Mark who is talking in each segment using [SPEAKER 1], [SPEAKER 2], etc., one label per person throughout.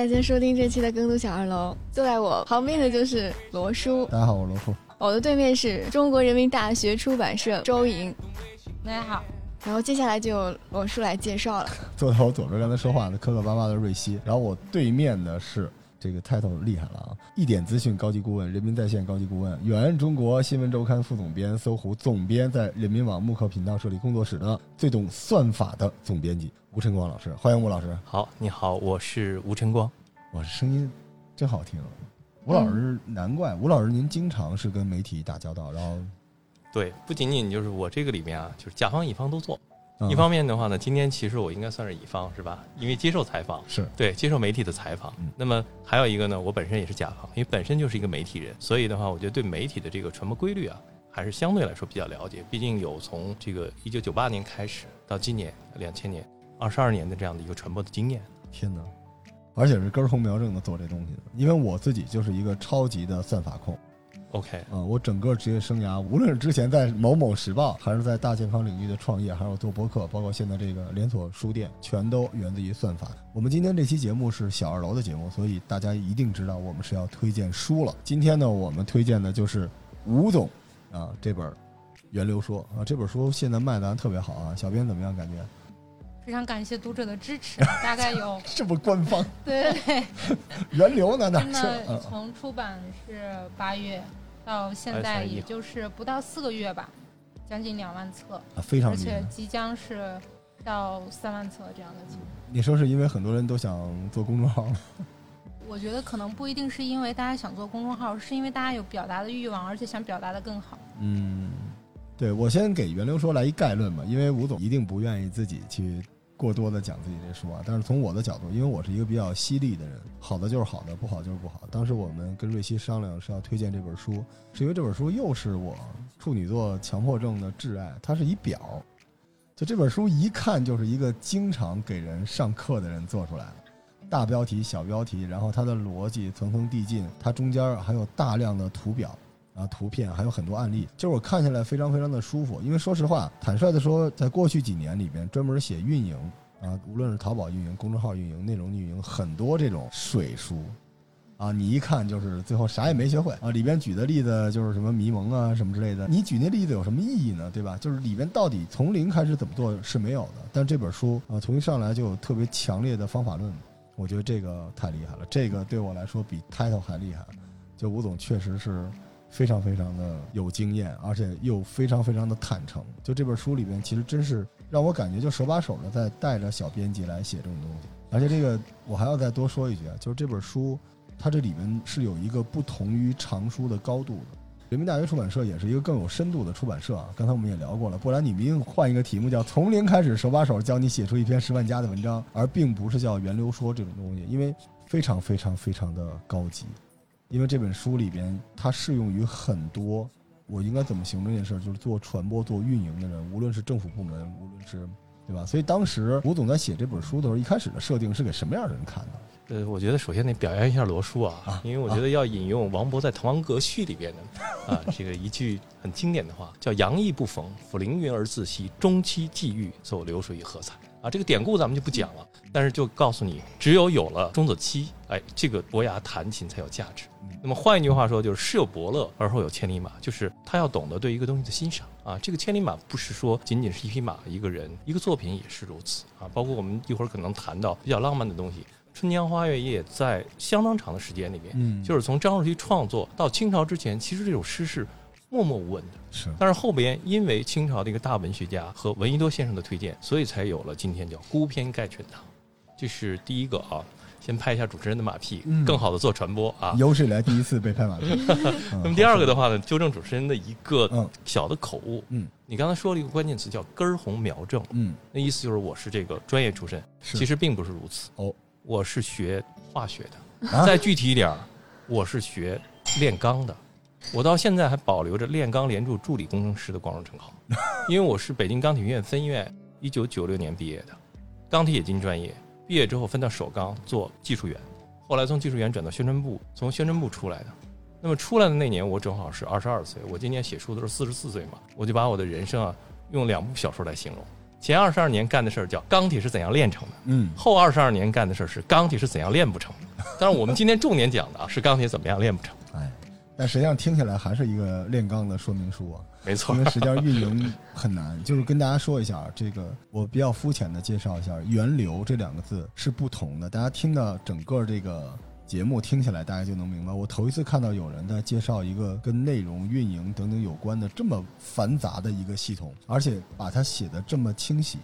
[SPEAKER 1] 大家收听这期的《更读小二楼》，坐在我旁边的就是罗叔。
[SPEAKER 2] 大家好，我罗叔。
[SPEAKER 1] 我的对面是中国人民大学出版社周莹。
[SPEAKER 3] 大家好。
[SPEAKER 1] 然后接下来就罗叔来介绍了。
[SPEAKER 2] 坐在我左边刚才说话的磕磕巴巴的瑞希，然后我对面的是。这个 title 厉害了啊！一点资讯高级顾问，人民在线高级顾问，原中国新闻周刊副总编，搜狐总编，在人民网慕课频道设立工作室的最懂算法的总编辑吴晨光老师，欢迎吴老师。
[SPEAKER 4] 好，你好，我是吴晨光。
[SPEAKER 2] 哇，声音真好听。吴老师，难怪吴老师您经常是跟媒体打交道，然后
[SPEAKER 4] 对，不仅仅就是我这个里面啊，就是甲方乙方都做。一方面的话呢，今天其实我应该算是乙方，是吧？因为接受采访，
[SPEAKER 2] 是
[SPEAKER 4] 对接受媒体的采访。那么还有一个呢，我本身也是甲方，因为本身就是一个媒体人，所以的话，我觉得对媒体的这个传播规律啊，还是相对来说比较了解。毕竟有从这个一九九八年开始到今年两千年，二十二年的这样的一个传播的经验。
[SPEAKER 2] 天哪！而且是根红苗正的做这东西的，因为我自己就是一个超级的算法控。
[SPEAKER 4] OK，
[SPEAKER 2] 啊，我整个职业生涯，无论是之前在某某时报，还是在大健康领域的创业，还有做博客，包括现在这个连锁书店，全都源自于算法。我们今天这期节目是小二楼的节目，所以大家一定知道我们是要推荐书了。今天呢，我们推荐的就是吴总啊这本《源流说》啊，这本书现在卖的特别好啊。小编怎么样？感觉？
[SPEAKER 3] 非常感谢读者的支持，大概有
[SPEAKER 2] 这么官方？
[SPEAKER 3] 对对对，
[SPEAKER 2] 源流呢？那
[SPEAKER 3] 是从出版是八月。到现在也就是不到四个月吧，将近两万册
[SPEAKER 2] 啊，非常
[SPEAKER 3] 而且即将是到三万册这样的情况。
[SPEAKER 2] 你说是因为很多人都想做公众号吗？
[SPEAKER 3] 我觉得可能不一定是因为大家想做公众号，是因为大家有表达的欲望，而且想表达的更好。
[SPEAKER 2] 嗯，对我先给源流说来一概论吧，因为吴总一定不愿意自己去。过多的讲自己这书啊，但是从我的角度，因为我是一个比较犀利的人，好的就是好的，不好就是不好。当时我们跟瑞希商量是要推荐这本书，是因为这本书又是我处女座强迫症的挚爱，它是一表，就这本书一看就是一个经常给人上课的人做出来的，大标题、小标题，然后它的逻辑层层递进，它中间还有大量的图表。啊，图片还有很多案例，就是我看起来非常非常的舒服。因为说实话，坦率的说，在过去几年里边，专门写运营啊，无论是淘宝运营、公众号运营、内容运营，很多这种水书，啊，你一看就是最后啥也没学会啊。里边举的例子就是什么迷蒙啊什么之类的，你举那例子有什么意义呢？对吧？就是里边到底从零开始怎么做是没有的。但这本书啊，从一上来就有特别强烈的方法论，我觉得这个太厉害了。这个对我来说比 title 还厉害。就吴总确实是。非常非常的有经验，而且又非常非常的坦诚。就这本书里边，其实真是让我感觉就手把手的在带着小编辑来写这种东西。而且这个我还要再多说一句啊，就是这本书它这里面是有一个不同于常书的高度的。人民大学出版社也是一个更有深度的出版社啊。刚才我们也聊过了，不然你明明换一个题目叫“从零开始手把手教你写出一篇十万加的文章”，而并不是叫“源流说”这种东西，因为非常非常非常的高级。因为这本书里边，它适用于很多，我应该怎么形容这件事儿？就是做传播、做运营的人，无论是政府部门，无论是，对吧？所以当时吴总在写这本书的时候，一开始的设定是给什么样的人看的？
[SPEAKER 4] 呃，我觉得首先得表扬一下罗叔啊，因为我觉得要引用王勃在《滕王阁序》里边的 啊这个一句很经典的话，叫“杨意不逢，抚凌云而自惜，终期际遇，走流水何彩”。啊，这个典故咱们就不讲了，但是就告诉你，只有有了钟子期，哎，这个伯牙弹琴才有价值。那么换一句话说，就是世有伯乐，而后有千里马，就是他要懂得对一个东西的欣赏啊。这个千里马不是说仅仅是一匹马、一个人、一个作品也是如此啊。包括我们一会儿可能谈到比较浪漫的东西，《春江花月夜》在相当长的时间里面，嗯，就是从张若虚创作到清朝之前，其实这首诗是。默默无闻的
[SPEAKER 2] 是，
[SPEAKER 4] 但是后边因为清朝的一个大文学家和闻一多先生的推荐，所以才有了今天叫孤篇盖全唐。这是第一个啊，先拍一下主持人的马屁，更好的做传播啊。
[SPEAKER 2] 有史以来第一次被拍马屁。
[SPEAKER 4] 那么第二个的话呢，纠正主持人的一个小的口误。嗯，你刚才说了一个关键词叫根红苗正。嗯，那意思就是我是这个专业出身，其实并不是如此。哦，我是学化学的。再具体一点，我是学炼钢的。我到现在还保留着炼钢连铸助理工程师的光荣称号，因为我是北京钢铁院分院一九九六年毕业的，钢铁冶金专业。毕业之后分到首钢做技术员，后来从技术员转到宣传部，从宣传部出来的。那么出来的那年我正好是二十二岁，我今年写书的时候四十四岁嘛，我就把我的人生啊用两部小说来形容。前二十二年干的事儿叫钢铁是怎样炼成的，嗯，后二十二年干的事儿是钢铁是怎样炼不成的。当然，我们今天重点讲的啊是钢铁怎么样炼不成。
[SPEAKER 2] 哎，但实际上听起来还是一个炼钢的说明书啊。
[SPEAKER 4] 没错
[SPEAKER 2] 因，为实际上运营很难。就是跟大家说一下，这个我比较肤浅的介绍一下“源流”这两个字是不同的。大家听到整个这个节目听起来，大家就能明白。我头一次看到有人在介绍一个跟内容运营等等有关的这么繁杂的一个系统，而且把它写的这么清晰。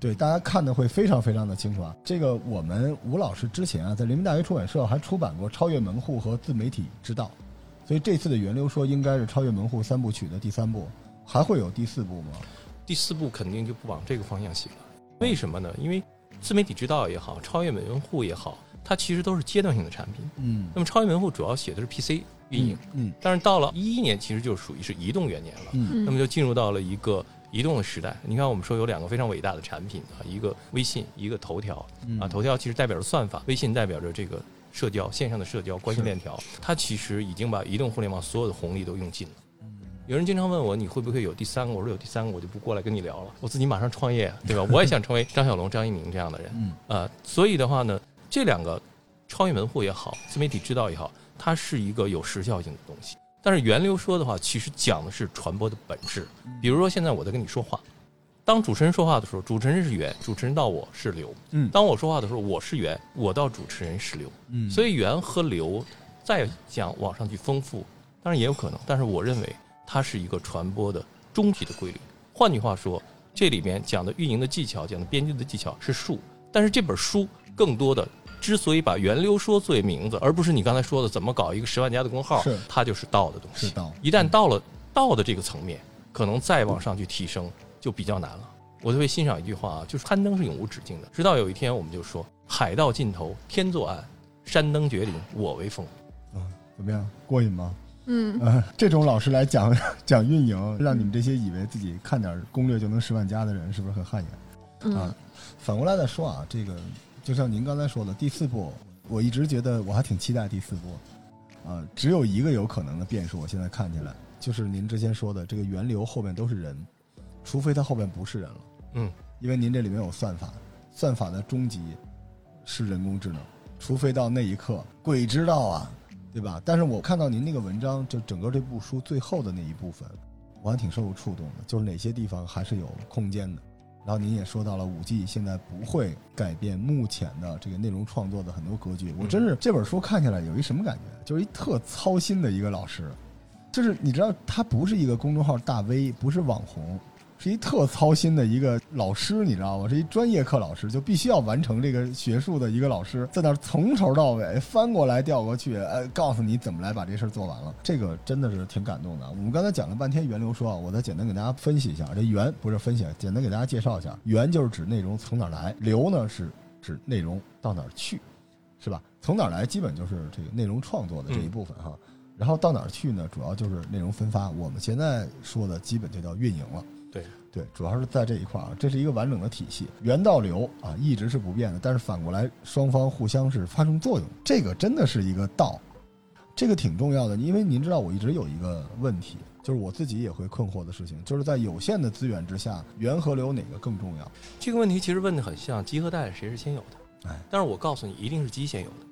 [SPEAKER 2] 对，大家看的会非常非常的清楚啊。这个我们吴老师之前啊，在人民大学出版社还出版过《超越门户和自媒体之道》，所以这次的源流说应该是《超越门户》三部曲的第三部，还会有第四部吗？
[SPEAKER 4] 第四部肯定就不往这个方向写了。为什么呢？因为自媒体之道也好，超越门户也好，它其实都是阶段性的产品。
[SPEAKER 2] 嗯
[SPEAKER 4] 那么超越门户主要写的是 PC 运营，
[SPEAKER 2] 嗯
[SPEAKER 4] 但是到了一一年，其实就属于是移动元年了。
[SPEAKER 2] 嗯
[SPEAKER 4] 那么就进入到了一个移动的时代。你看，我们说有两个非常伟大的产品啊，一个微信，一个头条
[SPEAKER 2] 嗯
[SPEAKER 4] 啊。头条其实代表着算法，微信代表着这个社交线上的社交关系链条。它其实已经把移动互联网所有的红利都用尽了。有人经常问我，你会不会有第三个？我说有第三个，我就不过来跟你聊了，我自己马上创业，对吧？我也想成为张小龙、张一鸣这样的人。
[SPEAKER 2] 嗯
[SPEAKER 4] 呃，所以的话呢，这两个创业门户也好，自媒体之道也好，它是一个有时效性的东西。但是源流说的话，其实讲的是传播的本质。比如说，现在我在跟你说话，当主持人说话的时候，主持人是源，主持人到我是流。
[SPEAKER 2] 嗯
[SPEAKER 4] 当我说话的时候，我是源，我到主持人是流。
[SPEAKER 2] 嗯
[SPEAKER 4] 所以源和流再讲往上去丰富，当然也有可能，但是我认为它是一个传播的终极的规律。换句话说，这里面讲的运营的技巧，讲的编辑的技巧是术，但是这本书更多的。之所以把源流说作为名字，而不是你刚才说的怎么搞一个十万加的公号，它就是道的东西。
[SPEAKER 2] 是道
[SPEAKER 4] 一旦到了道的这个层面，可能再往上去提升就比较难了。我特别欣赏一句话啊，就是攀登是永无止境的。直到有一天，我们就说海到尽头天作岸，山登绝岭我为峰。
[SPEAKER 2] 怎么样？过瘾吗？
[SPEAKER 1] 嗯，
[SPEAKER 2] 呃，这种老师来讲讲运营，让你们这些以为自己看点攻略就能十万加的人，是不是很汗颜？
[SPEAKER 1] 嗯
[SPEAKER 2] 啊，反过来再说啊，这个就像您刚才说的，第四步，我一直觉得我还挺期待第四步，啊，只有一个有可能的变数，我现在看起来就是您之前说的这个源流后面都是人，除非他后边不是人了，
[SPEAKER 4] 嗯，
[SPEAKER 2] 因为您这里面有算法，算法的终极是人工智能，除非到那一刻，鬼知道啊，对吧？但是我看到您那个文章，就整个这部书最后的那一部分，我还挺受触动的，就是哪些地方还是有空间的。然后您也说到了五 G 现在不会改变目前的这个内容创作的很多格局。我真是这本书看起来有一什么感觉？就是一特操心的一个老师，就是你知道他不是一个公众号大 V，不是网红，是一特操心的一个老师，你知道吗？是一专业课老师，就必须要完成这个学术的一个老师，在那儿从头到尾翻过来调过去，呃，告诉你怎么来把这事儿做完了。这个真的是挺感动的。我们刚才讲了半天源流说啊，我再简单给大家分析一下，这源不是分析，简单给大家介绍一下，源就是指内容从哪儿来，流呢是指内容到哪儿去，是吧？从哪儿来基本就是这个内容创作的这一部分哈。然后到哪儿去呢？主要就是内容分发。我们现在说的基本就叫运营了。
[SPEAKER 4] 对
[SPEAKER 2] 对，主要是在这一块儿啊，这是一个完整的体系，源到流啊一直是不变的。但是反过来，双方互相是发生作用，这个真的是一个道，这个挺重要的。因为您知道，我一直有一个问题，就是我自己也会困惑的事情，就是在有限的资源之下，源和流哪个更重要？
[SPEAKER 4] 这个问题其实问的很像鸡和蛋谁是先有的，
[SPEAKER 2] 哎，
[SPEAKER 4] 但是我告诉你，一定是鸡先有的。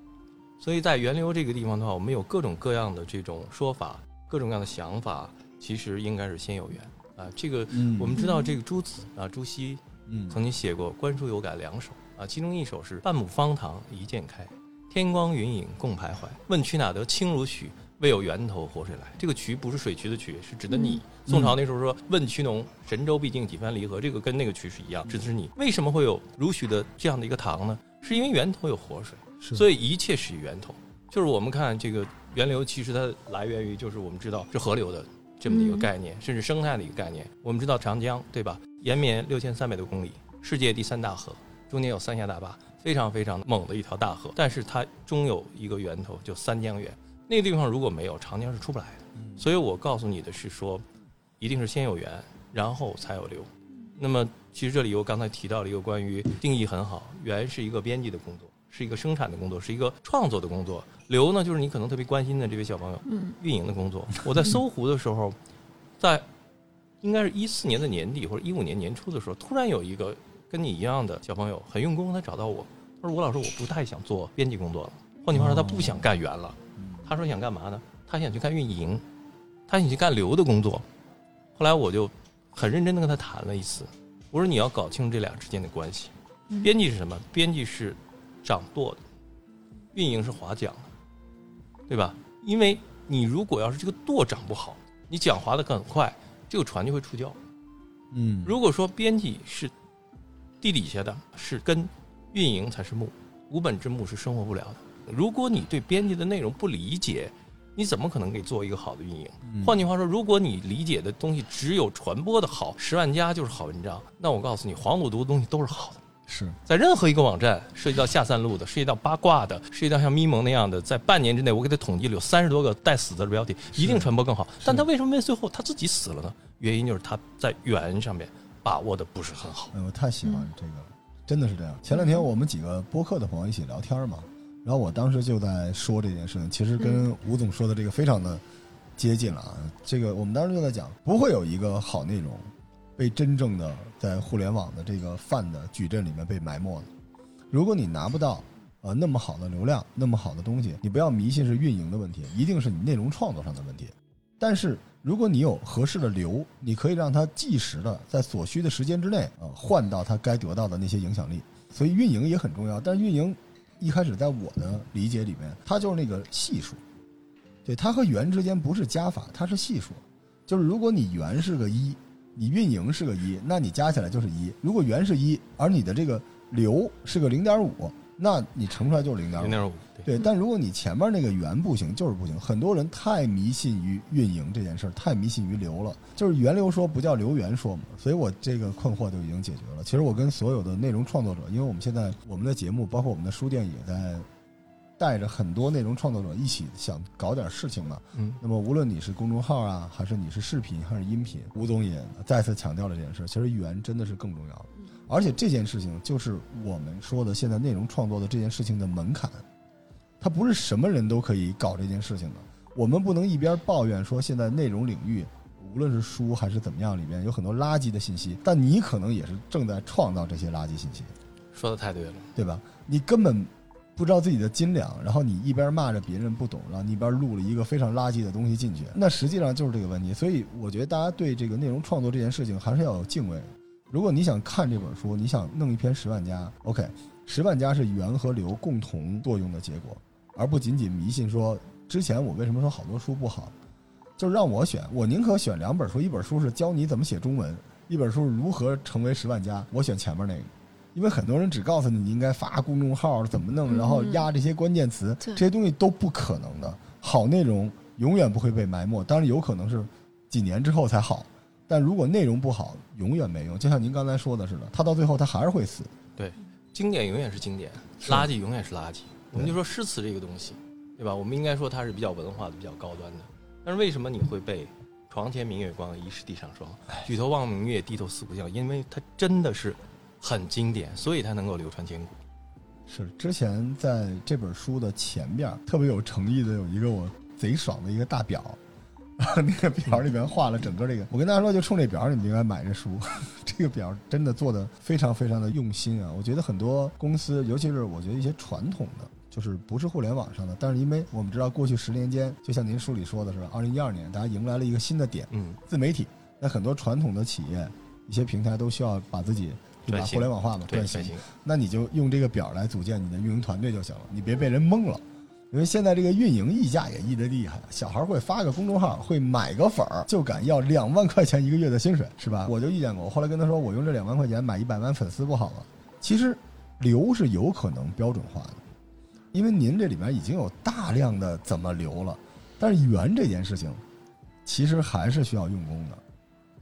[SPEAKER 4] 所以在源流这个地方的话，我们有各种各样的这种说法，各种各样的想法，其实应该是先有源啊。这个
[SPEAKER 2] 嗯
[SPEAKER 4] 我们知道，这个朱子啊，朱熹
[SPEAKER 2] 嗯
[SPEAKER 4] 曾经写过《观书有感》两首啊，其中一首是“半亩方塘一鉴开，天光云影共徘徊。问渠哪得清如许？为有源头活水来。”这个渠不是水渠的渠，是指的你。宋朝那时候说“问渠农，神州毕竟几番离合”，这个跟那个渠是一样，指的是你。为什么会有如许的这样的一个塘呢？是因为源头有活水，
[SPEAKER 2] 是
[SPEAKER 4] 所以一切始于源头。就是我们看这个源流，其实它来源于就是我们知道是河流的这么的一个概念，甚至生态的一个概念。我们知道长江对吧？延绵六千三百多公里，世界第三大河，中间有三峡大坝，非常非常猛的一条大河。但是它终有一个源头，就三江源。那个地方如果没有长江是出不来的。所以我告诉你的是说，一定是先有源，然后才有流。那么其实这里我刚才提到了一个关于定义很好，源是一个编辑的工作，是一个生产的工作，是一个创作的工作。流呢，就是你可能特别关心的这位小朋友，
[SPEAKER 1] 嗯，
[SPEAKER 4] 运营的工作。我在搜狐的时候，在 应该是一四年的年底或者一五年年初的时候，突然有一个跟你一样的小朋友很用功，他找到我，他说：“吴老师，我不太想做编辑工作了。”换句话说，他不想干员了。他说想干嘛呢？他想去干运营，他想去干流的工作。后来我就很认真的跟他谈了一次，我说你要搞清楚这俩之间的关系。编辑是什么？编辑是掌舵的，运营是划桨的，对吧？因为你如果要是这个舵掌不好，你桨划的很快，这个船就会触礁。
[SPEAKER 2] 嗯，
[SPEAKER 4] 如果说编辑是地底下的，是根，运营才是木，无本之木是生活不了的。如果你对编辑的内容不理解，你怎么可能给做一个好的运营？换句话说，如果你理解的东西只有传播的好，十万加就是好文章，那我告诉你，黄赌毒的东西都是好的。
[SPEAKER 2] 是
[SPEAKER 4] 在任何一个网站涉及到下三路的，涉及到八卦的，涉及到像咪蒙那样的，在半年之内，我给他统计了有三十多个带死的标题，一定传播更好。但他为什么最后他自己死了呢？原因就是他在源上面把握的不是很好。
[SPEAKER 2] 哎，我太喜欢这个了，真的是这样。前两天我们几个播客的朋友一起聊天嘛，然后我当时就在说这件事情，其实跟吴总说的这个非常的接近了啊。这个我们当时就在讲，不会有一个好内容被真正的在互联网的这个泛的矩阵里面被埋没了。如果你拿不到呃那么好的流量，那么好的东西，你不要迷信是运营的问题，一定是你内容创作上的问题。但是如果你有合适的流，你可以让它即时的在所需的时间之内啊换到它该得到的那些影响力。所以运营也很重要，但是运营一开始在我的理解里面，它就是那个系数，对它和圆之间不是加法，它是系数。就是如果你圆是个一，你运营是个一，那你加起来就是一。如果圆是一，而你的这个流是个零点五，那你乘出来就是零点五。
[SPEAKER 4] 零点五，
[SPEAKER 2] 对，但如果你前面那个圆不行，就是不行。很多人太迷信于运营这件事儿，太迷信于流了。就是源流说不叫流源说嘛，所以我这个困惑就已经解决了。其实我跟所有的内容创作者，因为我们现在我们的节目，包括我们的书店，也在带着很多内容创作者一起想搞点事情嘛。
[SPEAKER 4] 嗯，
[SPEAKER 2] 那么无论你是公众号啊，还是你是视频还是音频，吴总也再次强调了这件事。其实语言真的是更重要的，而且这件事情就是我们说的现在内容创作的这件事情的门槛。它不是什么人都可以搞这件事情的。我们不能一边抱怨说现在内容领域，无论是书还是怎么样，里面有很多垃圾的信息，但你可能也是正在创造这些垃圾信息，
[SPEAKER 4] 说的太对了。
[SPEAKER 2] 对吧？你根本不知道自己的斤两，然后你一边骂着别人不懂，然后你一边录了一个非常垃圾的东西进去，那实际上就是这个问题。所以我觉得大家对这个内容创作这件事情还是要有敬畏。如果你想看这本书，你想弄一篇十万加，OK，十万加是源和流共同作用的结果。而不仅仅迷信说，之前我为什么说好多书不好，就是让我选，我宁可选两本书，一本书是教你怎么写中文，一本书如何成为十万加，我选前面那个，因为很多人只告诉你你应该发公众号怎么弄，然后压这些关键词，这些东西都不可能的，好内容永远不会被埋没，当然有可能是几年之后才好，但如果内容不好，永远没用，就像您刚才说的似的，它到最后它还是会死。
[SPEAKER 4] 对，经典永远是经典，垃圾永远是垃圾。我们就说诗词这个东西，对吧？我们应该说它是比较文化的、比较高端的。但是为什么你会被“床前明月光，疑是地上霜”？举头望明月，低头思故乡。因为它真的是很经典，所以它能够流传千古。
[SPEAKER 2] 是之前在这本书的前边特别有诚意的有一个我贼爽的一个大表，那个表里面画了整个这个。我跟大家说，就冲这表，你们应该买这书。这个表真的做的非常非常的用心啊！我觉得很多公司，尤其是我觉得一些传统的，就是不是互联网上的，但是因为我们知道过去十年间，就像您书里说的是，二零一二年大家迎来了一个新的点，
[SPEAKER 4] 嗯，
[SPEAKER 2] 自媒体。那很多传统的企业，一些平台都需要把自己对吧互联网化嘛，
[SPEAKER 4] 转
[SPEAKER 2] 型。那你就用这个表来组建你的运营团队就行了，你别被人蒙了。因为现在这个运营溢价也溢得厉害，小孩会发个公众号，会买个粉儿，就敢要两万块钱一个月的薪水，是吧？我就遇见过，我后来跟他说，我用这两万块钱买一百万粉丝不好吗？其实，流是有可能标准化的，因为您这里面已经有大量的怎么流了，但是源这件事情，其实还是需要用功的，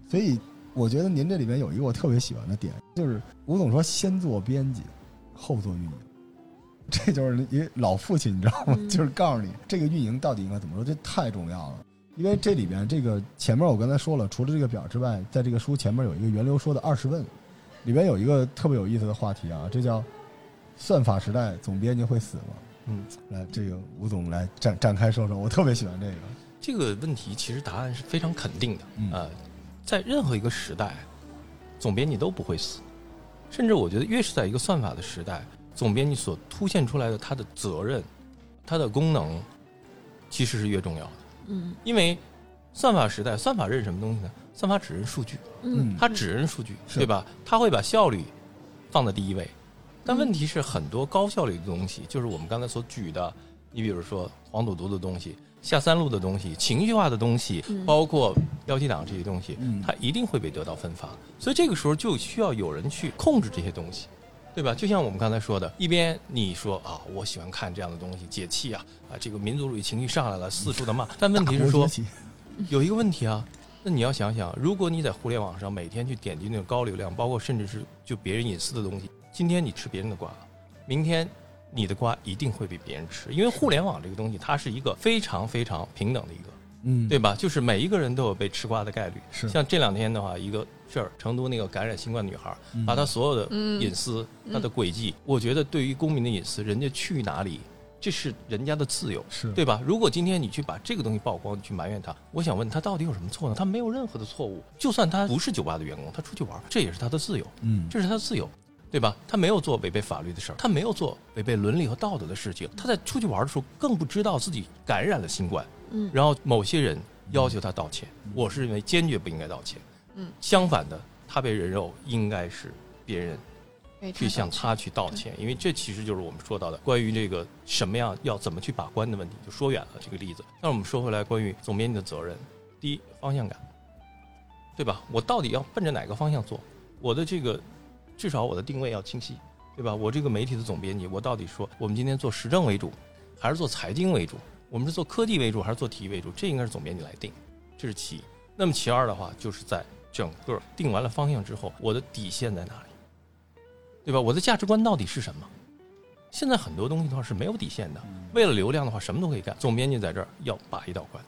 [SPEAKER 2] 所以我觉得您这里面有一个我特别喜欢的点，就是吴总说先做编辑，后做运营。这就是一老父亲，你知道吗？就是告诉你这个运营到底应该怎么说，这太重要了。因为这里边这个前面我刚才说了，除了这个表之外，在这个书前面有一个源流说的二十问，里边有一个特别有意思的话题啊，这叫“算法时代总编辑会死吗？”
[SPEAKER 4] 嗯，
[SPEAKER 2] 来，这个吴总来展展开说说，我特别喜欢这个。
[SPEAKER 4] 这个问题其实答案是非常肯定的啊，在任何一个时代，总编辑都不会死，甚至我觉得越是在一个算法的时代。总编辑所凸现出来的他的责任，它的功能其实是越重要的。
[SPEAKER 1] 嗯
[SPEAKER 4] 因为算法时代，算法认什么东西呢？算法只认数据，
[SPEAKER 1] 嗯，
[SPEAKER 4] 它只认数据，对吧？它会把效率放在第一位。但
[SPEAKER 1] 嗯
[SPEAKER 4] 问题是，很多高效率的东西，就是我们刚才所举的，你比如说黄赌毒的东西、下三路的东西、情绪化的东西，
[SPEAKER 1] 嗯
[SPEAKER 4] 包括标题党这些东西，
[SPEAKER 2] 嗯
[SPEAKER 4] 它一定会被得到分发。所以这个时候就需要有人去控制这些东西。对吧？就像我们刚才说的，一边你说啊，我喜欢看这样的东西，解气啊，啊，这个民族主义情绪上来了，四处的骂。但问题是说 有一个问题啊，那你要想想，如果你在互联网上每天去点击那种高流量，包括甚至是就别人隐私的东西，今天你吃别人的瓜，明天你的瓜一定会被别人吃，因为互联网这个东西它是一个非常非常平等的一个，
[SPEAKER 2] 嗯，
[SPEAKER 4] 对吧？就是每一个人都有被吃瓜的概率。
[SPEAKER 2] 是
[SPEAKER 4] 像这两天的话，一个事儿，成都那个感染新冠女孩，
[SPEAKER 2] 嗯
[SPEAKER 4] 把她所有的
[SPEAKER 1] 嗯
[SPEAKER 4] 隐私、她的轨迹，我觉得对于公民的隐私，人家去哪里，这是人家的自由。
[SPEAKER 2] 是
[SPEAKER 4] 对吧？如果今天你去把这个东西曝光，你去埋怨他，我想问他到底有什么错呢？他没有任何的错误，就算他不是酒吧的员工，他出去玩，这也是他的自由，
[SPEAKER 2] 嗯
[SPEAKER 4] 这是他的自由，对吧？他没有做违背法律的事儿，他没有做违背伦理和道德的事情，他在出去玩的时候更不知道自己感染了新冠，
[SPEAKER 1] 嗯
[SPEAKER 4] 然后某些人要求他道歉，我是认为坚决不应该道歉，
[SPEAKER 1] 嗯，
[SPEAKER 4] 相反的，他被人肉应该是别人去向他去道歉，因为这其实就是我们说到的关于这个什么样要怎么去把关的问题，就说远了这个例子。那我们说回来，关于总编辑的责任，第一方向感，对吧？我到底要奔着哪个方向做？我的这个至少我的定位要清晰，对吧？我这个媒体的总编辑，我到底说我们今天做时政为主，还是做财经为主？我们是做科技为主，还是做体育为主？这应该是总编辑来定，这是其一。那么其二的话，就是在整个定完了方向之后，我的底线在哪里？对吧？我的价值观到底是什么？现在很多东西的话是没有底线的，为了流量的话，什么都可以干。总编辑在这儿要把一道关。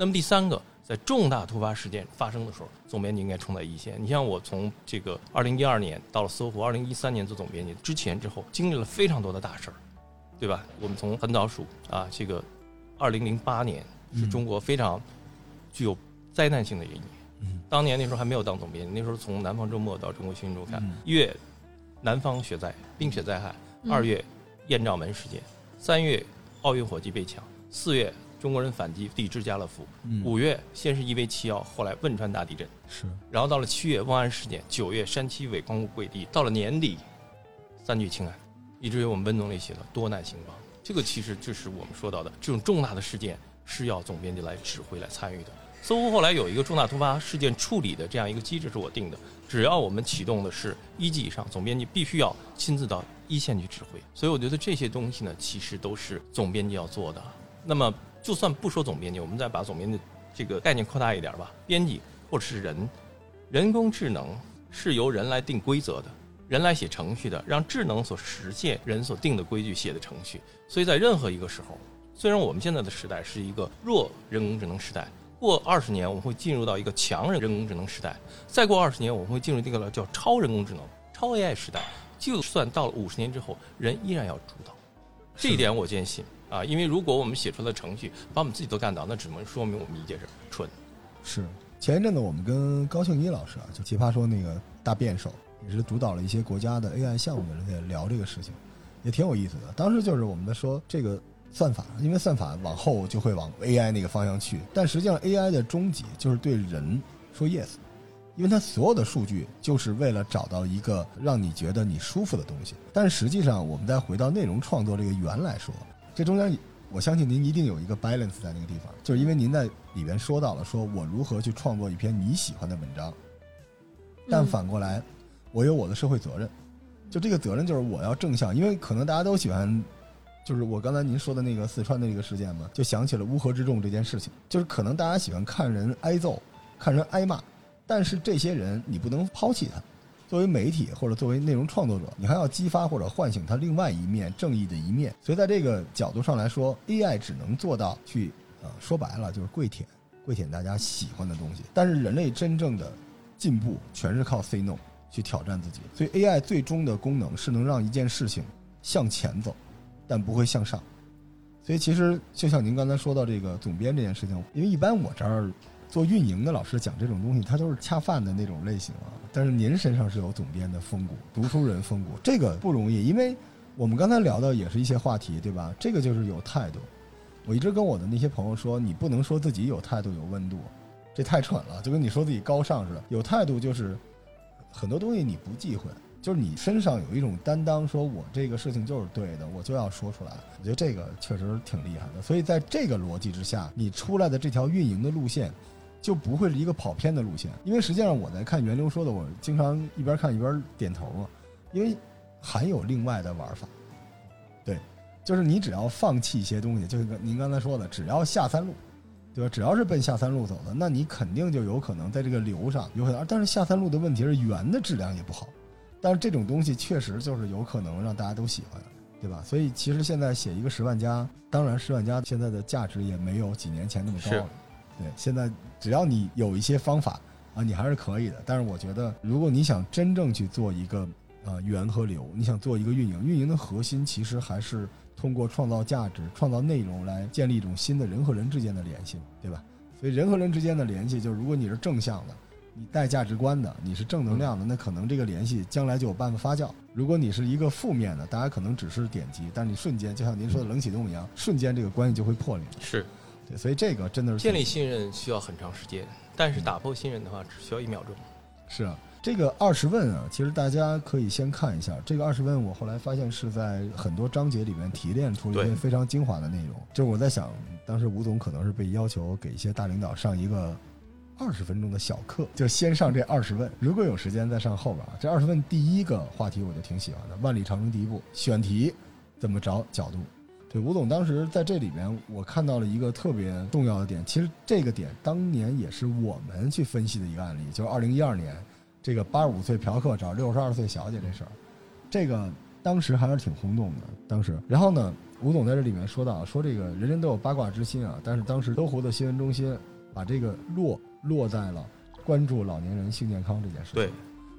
[SPEAKER 4] 那么第三个，在重大突发事件发生的时候，总编辑应该冲在一线。你像我从这个二零一二年到了搜狐，二零一三年做总编辑，之前之后经历了非常多的大事儿，对吧？我们从很早数啊，这个二零零八年是中国非常具有灾难性的一年。
[SPEAKER 2] 嗯
[SPEAKER 4] 当年那时候还没有当总编辑，那时候从南方周末到中国新闻周刊
[SPEAKER 2] 嗯，
[SPEAKER 4] 一月南方雪灾、冰雪灾害，
[SPEAKER 1] 嗯
[SPEAKER 4] 二月艳照门事件，三月奥运火炬被抢，四月中国人反击抵制家乐福，
[SPEAKER 2] 嗯
[SPEAKER 4] 五月先是一 v 七幺，后来汶川大地震，
[SPEAKER 2] 是
[SPEAKER 4] 然后到了七月瓮安事件，九月山西伪光谷跪地，到了年底三聚氰胺，以至于我们温总理写的多难兴邦。这个其实就是我们说到的这种重大的事件是要总编辑来指挥来参与的。搜狐后来有一个重大突发事件处理的这样一个机制是我定的，只要我们启动的是一级以上，总编辑必须要亲自到一线去指挥。所以我觉得这些东西呢，其实都是总编辑要做的。那么就算不说总编辑，我们再把总编辑这个概念扩大一点吧，编辑或者是人，人工智能是由人来定规则的，人来写程序的，让智能所实现人所定的规矩写的程序。所以在任何一个时候，虽然我们现在的时代是一个弱人工智能时代，过二十年我们会进入到一个强人工智能时代，再过二十年我们会进入这个叫超人工智能、超 AI 时代。就算到了五十年之后，人依然要主导，这一点我坚信啊，因为如果我们写出来的程序把我们自己都干倒，那只能说明我们一件事：蠢。
[SPEAKER 2] 是。前一阵子我们跟高庆一老师啊，就奇葩说那个大辩手，也是主导了一些国家的 AI 项目的人在聊这个事情，也挺有意思的。当时就是我们在说这个算法，因为算法往后就会往 AI 那个方向去，但实际上 AI 的终极就是对人说 yes，因为它所有的数据就是为了找到一个让你觉得你舒服的东西。但实际上，我们再回到内容创作这个源来说，这中间我相信您一定有一个 balance 在那个地方，就是因为您在里边说到了，说我如何去创作一篇你喜欢的文章，但
[SPEAKER 1] 嗯
[SPEAKER 2] 反过来，我有我的社会责任，就这个责任就是我要正向，因为可能大家都喜欢，就是我刚才您说的那个四川的那个事件嘛，就想起了乌合之众这件事情，就是可能大家喜欢看人挨揍，看人挨骂，但是这些人你不能抛弃他。作为媒体或者作为内容创作者，你还要激发或者唤醒他另外一面正义的一面。所以在这个角度上来说，AI 只能做到去，呃，说白了就是跪舔，跪舔大家喜欢的东西。但是人类真正的进步，全是靠 say no 去挑战自己。所以 AI 最终的功能是能让一件事情向前走，但不会向上。所以其实就像您刚才说到这个总编这件事情，因为一般我这儿做运营的老师讲这种东西，他都是恰饭的那种类型啊。但是您身上是有总编的风骨，读书人风骨，这个不容易，因为我们刚才聊的也是一些话题，对吧？这个就是有态度。我一直跟我的那些朋友说，你不能说自己有态度、有温度，这太蠢了，就跟你说自己高尚似的。有态度就是很多东西你不忌讳，就是你身上有一种担当，说我这个事情就是对的，我就要说出来。我觉得这个确实挺厉害的。所以在这个逻辑之下，你出来的这条运营的路线就不会是一个跑偏的路线。因为实际上我在看袁流说的，我经常一边看一边点头嘛，因为还有另外的玩法。对，就是你只要放弃一些东西，就是您刚才说的，只要下三路，对吧？只要是奔下三路走的，那你肯定就有可能在这个流上有可能。但是下三路的问题是圆的质量也不好，但是这种东西确实就是有可能让大家都喜欢，对吧？所以其实现在写一个十万加，当然十万加现在的价值也没有几年前那么高了。对，现在只要你有一些方法啊，你还是可以的。但是我觉得，如果你想真正去做一个。啊，源和流，你想做一个运营，运营的核心其实还是通过创造价值、创造内容来建立一种新的人和人之间的联系，对吧？所以人和人之间的联系，就是如果你是正向的，你带价值观的，你是正能量的，那可能这个联系将来就有办法发酵。如果你是一个负面的，大家可能只是点击，但是你瞬间就像您说的冷启动一样，瞬间这个关系就会破裂。
[SPEAKER 4] 是，
[SPEAKER 2] 对，所以这个真的是
[SPEAKER 4] 建立信任需要很长时间，但是打破信任的话只需要一秒钟。
[SPEAKER 2] 是啊。这个二十问啊，其实大家可以先看一下。这个二十问，我后来发现是在很多章节里面提炼出一些非常精华的内容。就是我在想，当时吴总可能是被要求给一些大领导上一个二十分钟的小课，就先上这二十问，如果有时间再上后边啊。这二十问第一个话题我就挺喜欢的，万里长征第一步，选题怎么找角度？对，吴总当时在这里面，我看到了一个特别重要的点。其实这个点当年也是我们去分析的一个案例，就是二零一二年。这个八十五岁嫖客找六十二岁小姐这事儿，这个当时还是挺轰动的。当时，然后呢，吴总在这里面说到，说这个人人都有八卦之心啊，但是当时搜狐的新闻中心把这个落落在了关注老年人性健康这件事。
[SPEAKER 4] 对，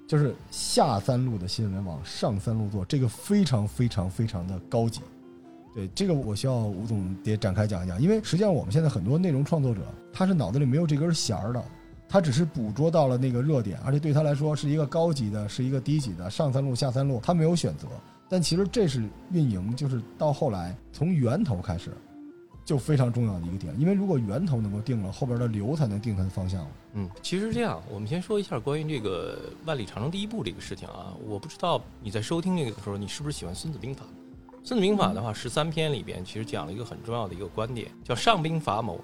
[SPEAKER 2] 就是下三路的新闻往上三路做，这个非常非常非常的高级。对，这个我需要吴总得展开讲一讲，因为实际上我们现在很多内容创作者，他是脑子里没有这根弦儿的。他只是捕捉到了那个热点，而且对他来说是一个高级的，是一个低级的，上三路下三路，他没有选择。但其实这是运营，就是到后来从源头开始，就非常重要的一个点。因为如果源头能够定了，后边的流才能定它的方向。
[SPEAKER 4] 嗯，其实这样。我们先说一下关于这个万里长征第一步这个事情啊。我不知道你在收听这个的时候，你是不是喜欢《孙子兵法》？《孙子兵法》的话，十三篇里边其实讲了一个很重要的一个观点，叫上兵伐谋，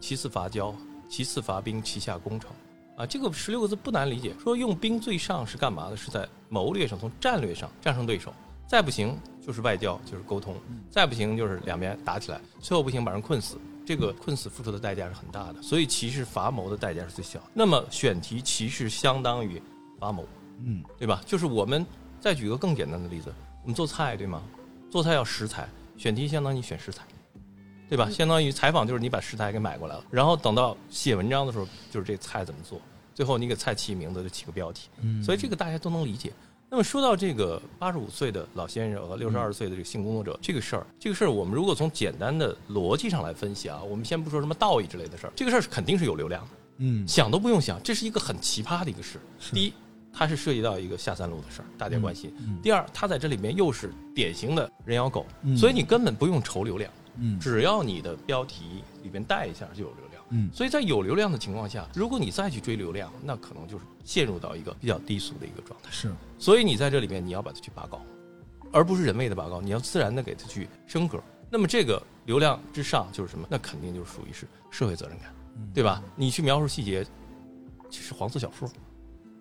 [SPEAKER 4] 其次伐交。其次伐兵，其下攻城，啊，这个十六个字不难理解。说用兵最上是干嘛的？是在谋略上，从战略上战胜对手。再不行就是外交，就是沟通。再不行就是两边打起来。最后不行把人困死，这个困死付出的代价是很大的。所以其实伐谋的代价是最小。那么选题其实相当于伐谋，
[SPEAKER 2] 嗯，
[SPEAKER 4] 对吧？就是我们再举个更简单的例子，我们做菜对吗？做菜要食材，选题相当于选食材。对吧？相当于采访就是你把食材给买过来了，然后等到写文章的时候，就是这菜怎么做，最后你给菜起名字就起个标题。嗯，所以这个大家都能理解。那么说到这个八十五岁的老先生和六十二岁的这个性工作者这个事儿，这个事儿我们如果从简单的逻辑上来分析啊，我们先不说什么道义之类的事儿，这个事儿是肯定是有流量的。
[SPEAKER 2] 嗯，
[SPEAKER 4] 想都不用想，这是一个很奇葩的一个事。第一，它是涉及到一个下三路的事儿，大家关心。第二，它在这里面又是典型的人咬狗，所以你根本不用愁流量。
[SPEAKER 2] 嗯，
[SPEAKER 4] 只要你的标题里边带一下就有流量。
[SPEAKER 2] 嗯，
[SPEAKER 4] 所以在有流量的情况下，如果你再去追流量，那可能就是陷入到一个比较低俗的一个状态。
[SPEAKER 2] 是，
[SPEAKER 4] 所以你在这里面你要把它去拔高，而不是人为的拔高，你要自然的给它去升格。那么这个流量之上就是什么？那肯定就是属于是社会责任感，对吧？你去描述细节，其实黄色小说，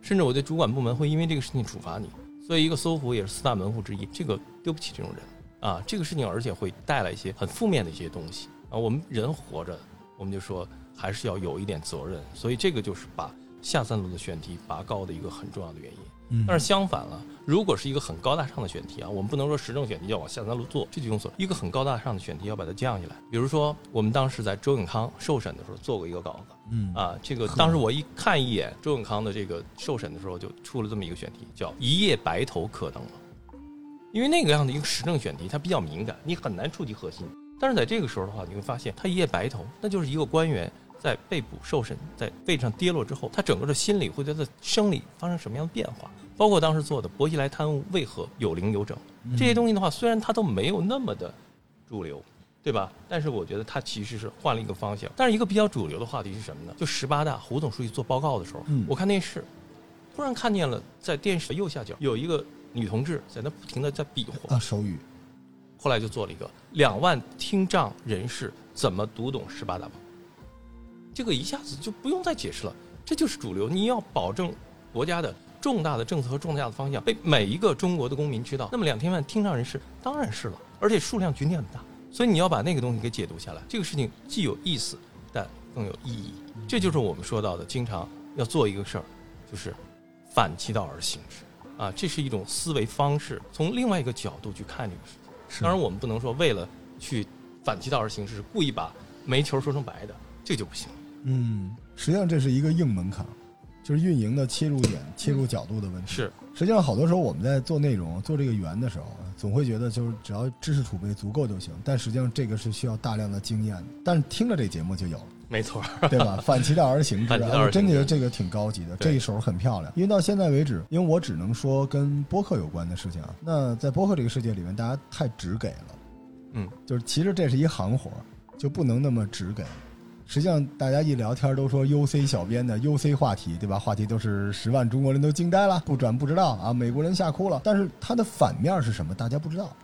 [SPEAKER 4] 甚至我对主管部门会因为这个事情处罚你。所以一个搜狐也是四大门户之一，这个丢不起这种人。啊，这个事情而且会带来一些很负面的一些东西啊。我们人活着，我们就说还是要有一点责任，所以这个就是把下三路的选题拔高的一个很重要的原因。但是相反了，如果是一个很高大上的选题啊，我们不能说时政选题要往下三路做，这就用错。一个很高大上的选题要把它降下来。比如说，我们当时在周永康受审的时候做过一个稿子，
[SPEAKER 2] 嗯
[SPEAKER 4] 啊，这个当时我一看一眼周永康的这个受审的时候，就出了这么一个选题，叫一夜白头可能吗？因为那个样的一个时政选题，它比较敏感，你很难触及核心。但是在这个时候的话，你会发现，他一夜白头，那就是一个官员在被捕受审，在位置上跌落之后，他整个的心理或者他的生理发生什么样的变化？包括当时做的薄熙来贪污为何有零有整这些东西的话，虽然他都没有那么的主流，对吧？但是我觉得他其实是换了一个方向。但是一个比较主流的话题是什么呢？就十八大胡总书记做报告的时候，
[SPEAKER 2] 嗯
[SPEAKER 4] 我看电视，突然看见了在电视的右下角有一个女同志在那不停的在比划
[SPEAKER 2] 啊，手语，
[SPEAKER 4] 后来就做了一个两万听障人士怎么读懂十八大报，这个一下子就不用再解释了，这就是主流。你要保证国家的重大的政策和重大的方向被每一个中国的公民知道，那么两千万听障人士当然是了，而且数量群体很大，所以你要把那个东西给解读下来，这个事情既有意思，但更有意义。这就是我们说到的，经常要做一个事儿，就是反其道而行之啊，这是一种思维方式，从另外一个角度去看这个事情。当然，我们不能说为了去反其道而行之，故意把煤球说成白的，这就不行。
[SPEAKER 2] 嗯，实际上这是一个硬门槛，就是运营的切入点、切入角度的问题。
[SPEAKER 4] 是，
[SPEAKER 2] 实际上好多时候我们在做内容、做这个圆的时候，总会觉得就是只要知识储备足够就行，但实际上这个是需要大量的经验的。但是听了这节目就有了。
[SPEAKER 4] 没错。
[SPEAKER 2] 对吧？反其道而行之，我真觉得这个挺高级的，这一手很漂亮。因为到现在为止，因为我只能说跟播客有关的事情啊。那在播客这个世界里面，大家太直给了，
[SPEAKER 4] 嗯，
[SPEAKER 2] 就是其实这是一行活儿，就不能那么直给。实际上，大家一聊天都说 UC 小编的 UC 话题，对吧？话题都是十万中国人都惊呆了，不转不知道啊，美国人吓哭了。但是它的反面是什么？大家不知道。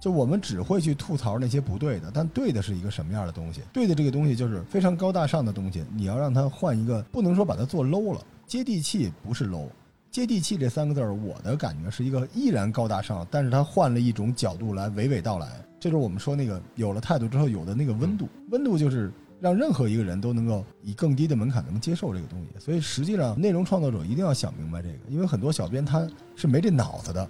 [SPEAKER 2] 就我们只会去吐槽那些不对的，但对的是一个什么样的东西？对的这个东西就是非常高大上的东西，你要让它换一个，不能说把它做 low 了，接地气不是 low。接地气这三个字儿，我的感觉是一个依然高大上，但是它换了一种角度来娓娓道来。这就是我们说那个有了态度之后有的那个温度，温度就是让任何一个人都能够以更低的门槛能接受这个东西。所以实际上，内容创作者一定要想明白这个，因为很多小编他是没这脑子的。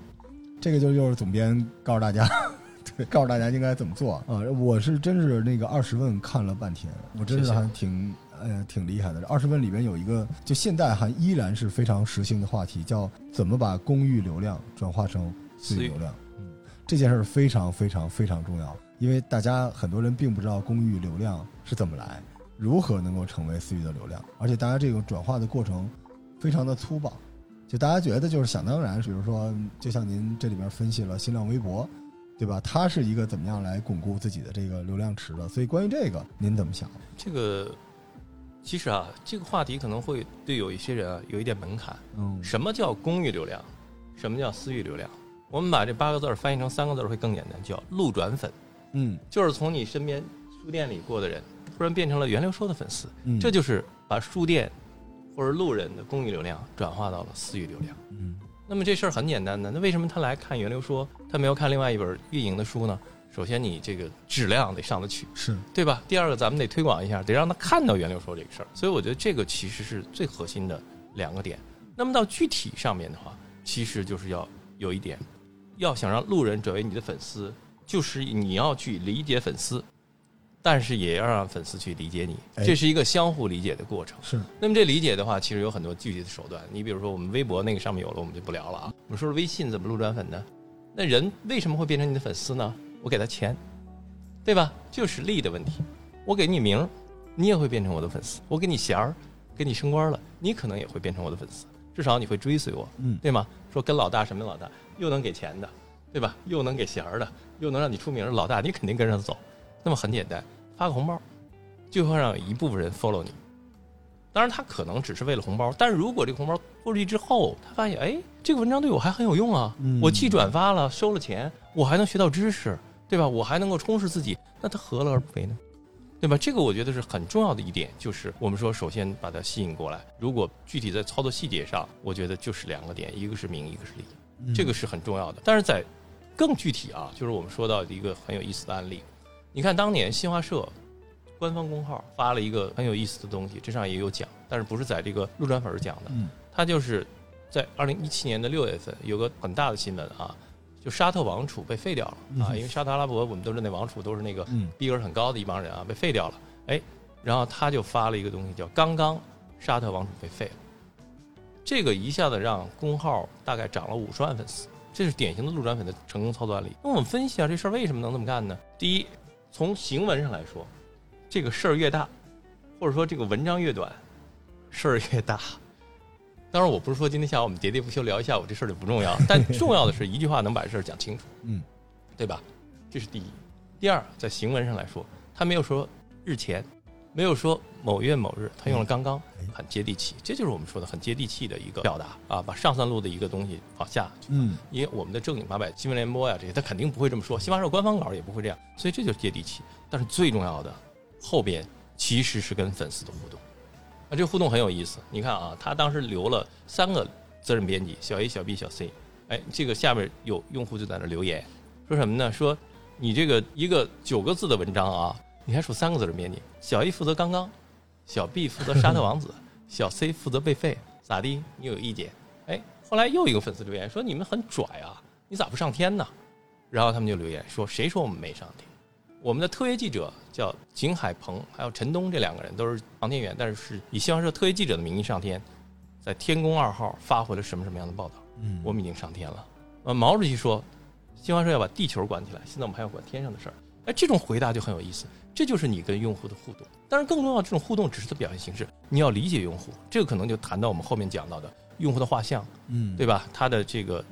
[SPEAKER 2] 这个就又是总编告诉大家，对，告诉大家应该怎么做啊！我是真是那个二十问看了半天，我真是
[SPEAKER 4] 谢谢
[SPEAKER 2] 还挺呃挺厉害的。二十问里面有一个，就现在还依然是非常时兴的话题，叫怎么把公域流量转化成私域流量。嗯，这件事儿非常非常非常重要，因为大家很多人并不知道公域流量是怎么来，如何能够成为私域的流量，而且大家这个转化的过程非常的粗暴。就大家觉得就是想当然，比如说，就像您这里边分析了新浪微博，对吧？它是一个怎么样来巩固自己的这个流量池的？所以关于这个，您怎么想？
[SPEAKER 4] 这个其实啊，这个话题可能会对有一些人啊有一点门槛。
[SPEAKER 2] 嗯
[SPEAKER 4] 什么叫公域流量？什么叫私域流量？我们把这八个字儿翻译成三个字儿会更简单，叫路转粉，
[SPEAKER 2] 嗯
[SPEAKER 4] 就是从你身边书店里过的人，突然变成了源流说的粉丝，
[SPEAKER 2] 嗯，
[SPEAKER 4] 这就是把书店或者路人的公域流量转化到了私域流量。
[SPEAKER 2] 嗯
[SPEAKER 4] 那么这事儿很简单的，那为什么他来看源流说，他没有看另外一本运营的书呢？首先，你这个质量得上得去，
[SPEAKER 2] 是
[SPEAKER 4] 对吧？第二个，咱们得推广一下，得让他看到源流说这个事儿。所以我觉得这个其实是最核心的两个点。那么到具体上面的话，其实就是要有一点，要想让路人转为你的粉丝，就是你要去理解粉丝，但是也要让粉丝去理解你，
[SPEAKER 2] 哎
[SPEAKER 4] 这是一个相互理解的过程。
[SPEAKER 2] 是，
[SPEAKER 4] 那么这理解的话，其实有很多具体的手段。你比如说，我们微博那个上面有了，我们就不聊了啊。我们说说微信怎么路转粉呢？那人为什么会变成你的粉丝呢？我给他钱，对吧？就是利的问题。我给你名，你也会变成我的粉丝；我给你衔儿，给你升官了，你可能也会变成我的粉丝。至少你会追随我，
[SPEAKER 2] 嗯
[SPEAKER 4] 对吗？说跟老大什么老大，又能给钱的，对吧？又能给钱儿的，又能让你出名的老大，你肯定跟着他走。那么很简单，发个红包，就会让一部分人 follow 你。当然，他可能只是为了红包，但是如果这个红包拖出去之后，他发现，哎，这个文章对我还很有用啊！
[SPEAKER 2] 嗯
[SPEAKER 4] 我既转发了，收了钱，我还能学到知识，对吧？我还能够充实自己，那他何乐而不为呢？对吧？这个我觉得是很重要的一点，就是我们说，首先把它吸引过来。如果具体在操作细节上，我觉得就是两个点，一个是名，一个是利，
[SPEAKER 2] 嗯
[SPEAKER 4] 这个是很重要的。但是在更具体啊，就是我们说到的一个很有意思的案例。你看当年新华社官方公号发了一个很有意思的东西，这上也有讲，但是不是在这个路转粉儿讲的，
[SPEAKER 2] 嗯。
[SPEAKER 4] 它就是在二零一七年的六月份有个很大的新闻啊，就沙特王储被废掉了。啊，
[SPEAKER 2] 嗯
[SPEAKER 4] 因为沙特阿拉伯我们都知道那王储都是那个
[SPEAKER 2] 嗯。
[SPEAKER 4] 逼格很高的一帮人啊，被废掉了。哎，然后他就发了一个东西叫“刚刚沙特王储被废了”，这个一下子让公号大概涨了五十万粉丝，这是典型的路转粉的成功操作案例。那我们分析一下这事儿为什么能这么干呢？第一，从行文上来说，这个事儿越大，或者说这个文章越短，事儿越大。当然，我不是说今天下午我们喋喋不休聊一下午这事儿就不重要，但重要的是一句话能把事儿讲清楚，
[SPEAKER 2] 嗯，
[SPEAKER 4] 对吧？这是第一。第二，在行文上来说，他没有说日前，没有说某月某日，他用了刚刚，很接地气。这就是我们说的很接地气的一个表达啊，把上三路的一个东西往下，
[SPEAKER 2] 嗯，
[SPEAKER 4] 因为我们的正经八百新闻联播呀这些，他肯定不会这么说，新华社官方稿也不会这样，所以这就是接地气。但是最重要的后边其实是跟粉丝的互动。啊，这个互动很有意思。你看啊，他当时留了三个责任编辑，小 A、小 B、小 C。哎，这个下面有用户就在那留言，说什么呢？说你这个一个九个字的文章啊，你还数三个字的编辑，小 A 负责刚刚，小 B 负责沙特王子，小 C 负责被废，咋地？你有意见？哎，后来又一个粉丝留言说你们很拽啊，你咋不上天呢？然后他们就留言说谁说我们没上天？我们的特约记者叫景海鹏，还有陈东，这两个人都是航天员，但是是以新华社特约记者的名义上天，在天宫二号发回了什么什么样的报道？嗯，我们已经上天了。呃，毛主席说，新华社要把地球管起来，现在我们还要管天上的事儿。哎，这种回答就很有意思，这就是你跟用户的互动。但是更重要，这种互动只是它表现形式，你要理解用户，这个可能就谈到我们后面讲到的用户的画像，嗯，对吧？他的这个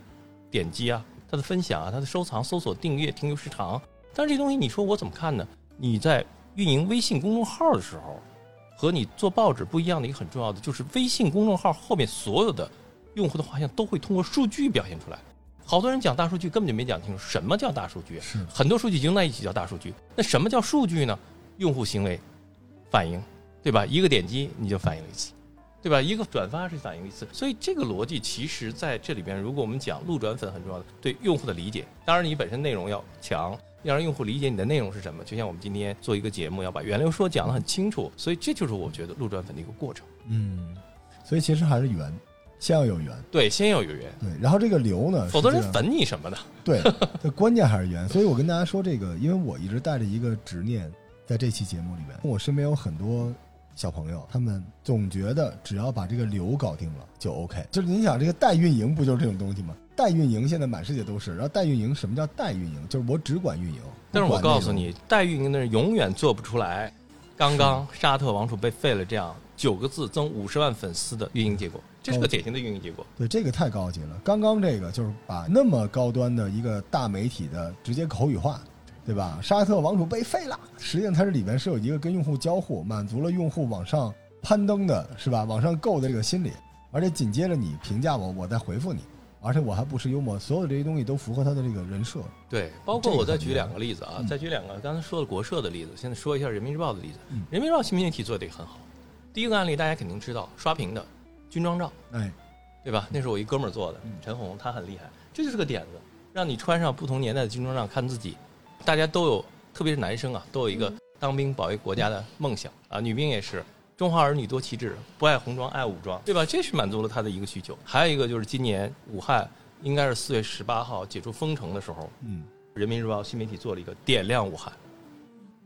[SPEAKER 4] 点击啊，他的分享啊，他的收藏、搜索、订阅、停留时长。但是这东西你说我怎么看呢？你在运营微信公众号的时候，和你做报纸不一样的一个很重要的，就是微信公众号后面所有的用户的画像都会通过数据表现出来。好多人讲大数据根本就没讲清楚什么叫大数据，
[SPEAKER 2] 是
[SPEAKER 4] 很多数据集中在一起叫大数据。那什么叫数据呢？用户行为反应，对吧？一个点击你就反应了一次，对吧？一个转发是反应一次。所以这个逻辑其实在这里边，如果我们讲路转粉很重要的，对用户的理解，当然你本身内容要强。要让用户理解你的内容是什么，就像我们今天做一个节目，要把源流说讲得很清楚，所以这就是我觉得路转粉的一个过程。
[SPEAKER 2] 嗯，所以其实还是源，先要有缘。
[SPEAKER 4] 对，先要有缘。
[SPEAKER 2] 对，然后这个流呢，
[SPEAKER 4] 否则人粉你什么的。
[SPEAKER 2] 对，这关键还是缘。所以我跟大家说这个，因为我一直带着一个执念，在这期节目里面，我身边有很多小朋友，他们总觉得只要把这个流搞定了就 OK。就是你想，这个代运营不就是这种东西吗？代运营现在满世界都是，然后代运营什么叫代运营？就是我只管运营。
[SPEAKER 4] 但是我告诉你，代运营的人永远做不出来。刚刚沙特王储被废了，这样九个字增五十万粉丝的运营结果，这是个典型的运营结果。
[SPEAKER 2] 对，这个太高级了。刚刚这个就是把那么高端的一个大媒体的直接口语化，对吧？沙特王储被废了，实际上它这里面是有一个跟用户交互，满足了用户往上攀登的是吧？往上够的这个心理，而且紧接着你评价我，我再回复你。而且我还不失幽默，所有这些东西都符合他的这个人设。
[SPEAKER 4] 对，包括我再举两个例子啊，再举两个，刚才说的国社的例子，现在说一下人民日报的例子。人民日报新媒体做的也很好。第一个案例大家肯定知道，刷屏的军装照，
[SPEAKER 2] 哎，
[SPEAKER 4] 对吧？那是我一哥们儿做的，陈红，他很厉害。这就是个点子，让你穿上不同年代的军装照看自己。大家都有，特别是男生啊，都有一个当兵保卫国家的梦想啊，女兵也是。中华儿女多旗帜，不爱红装爱武装，对吧？这是满足了他的一个需求。还有一个就是今年武汉应该是四月十八号解除封城的时候，嗯，人民日报新媒体做了一个点亮武汉，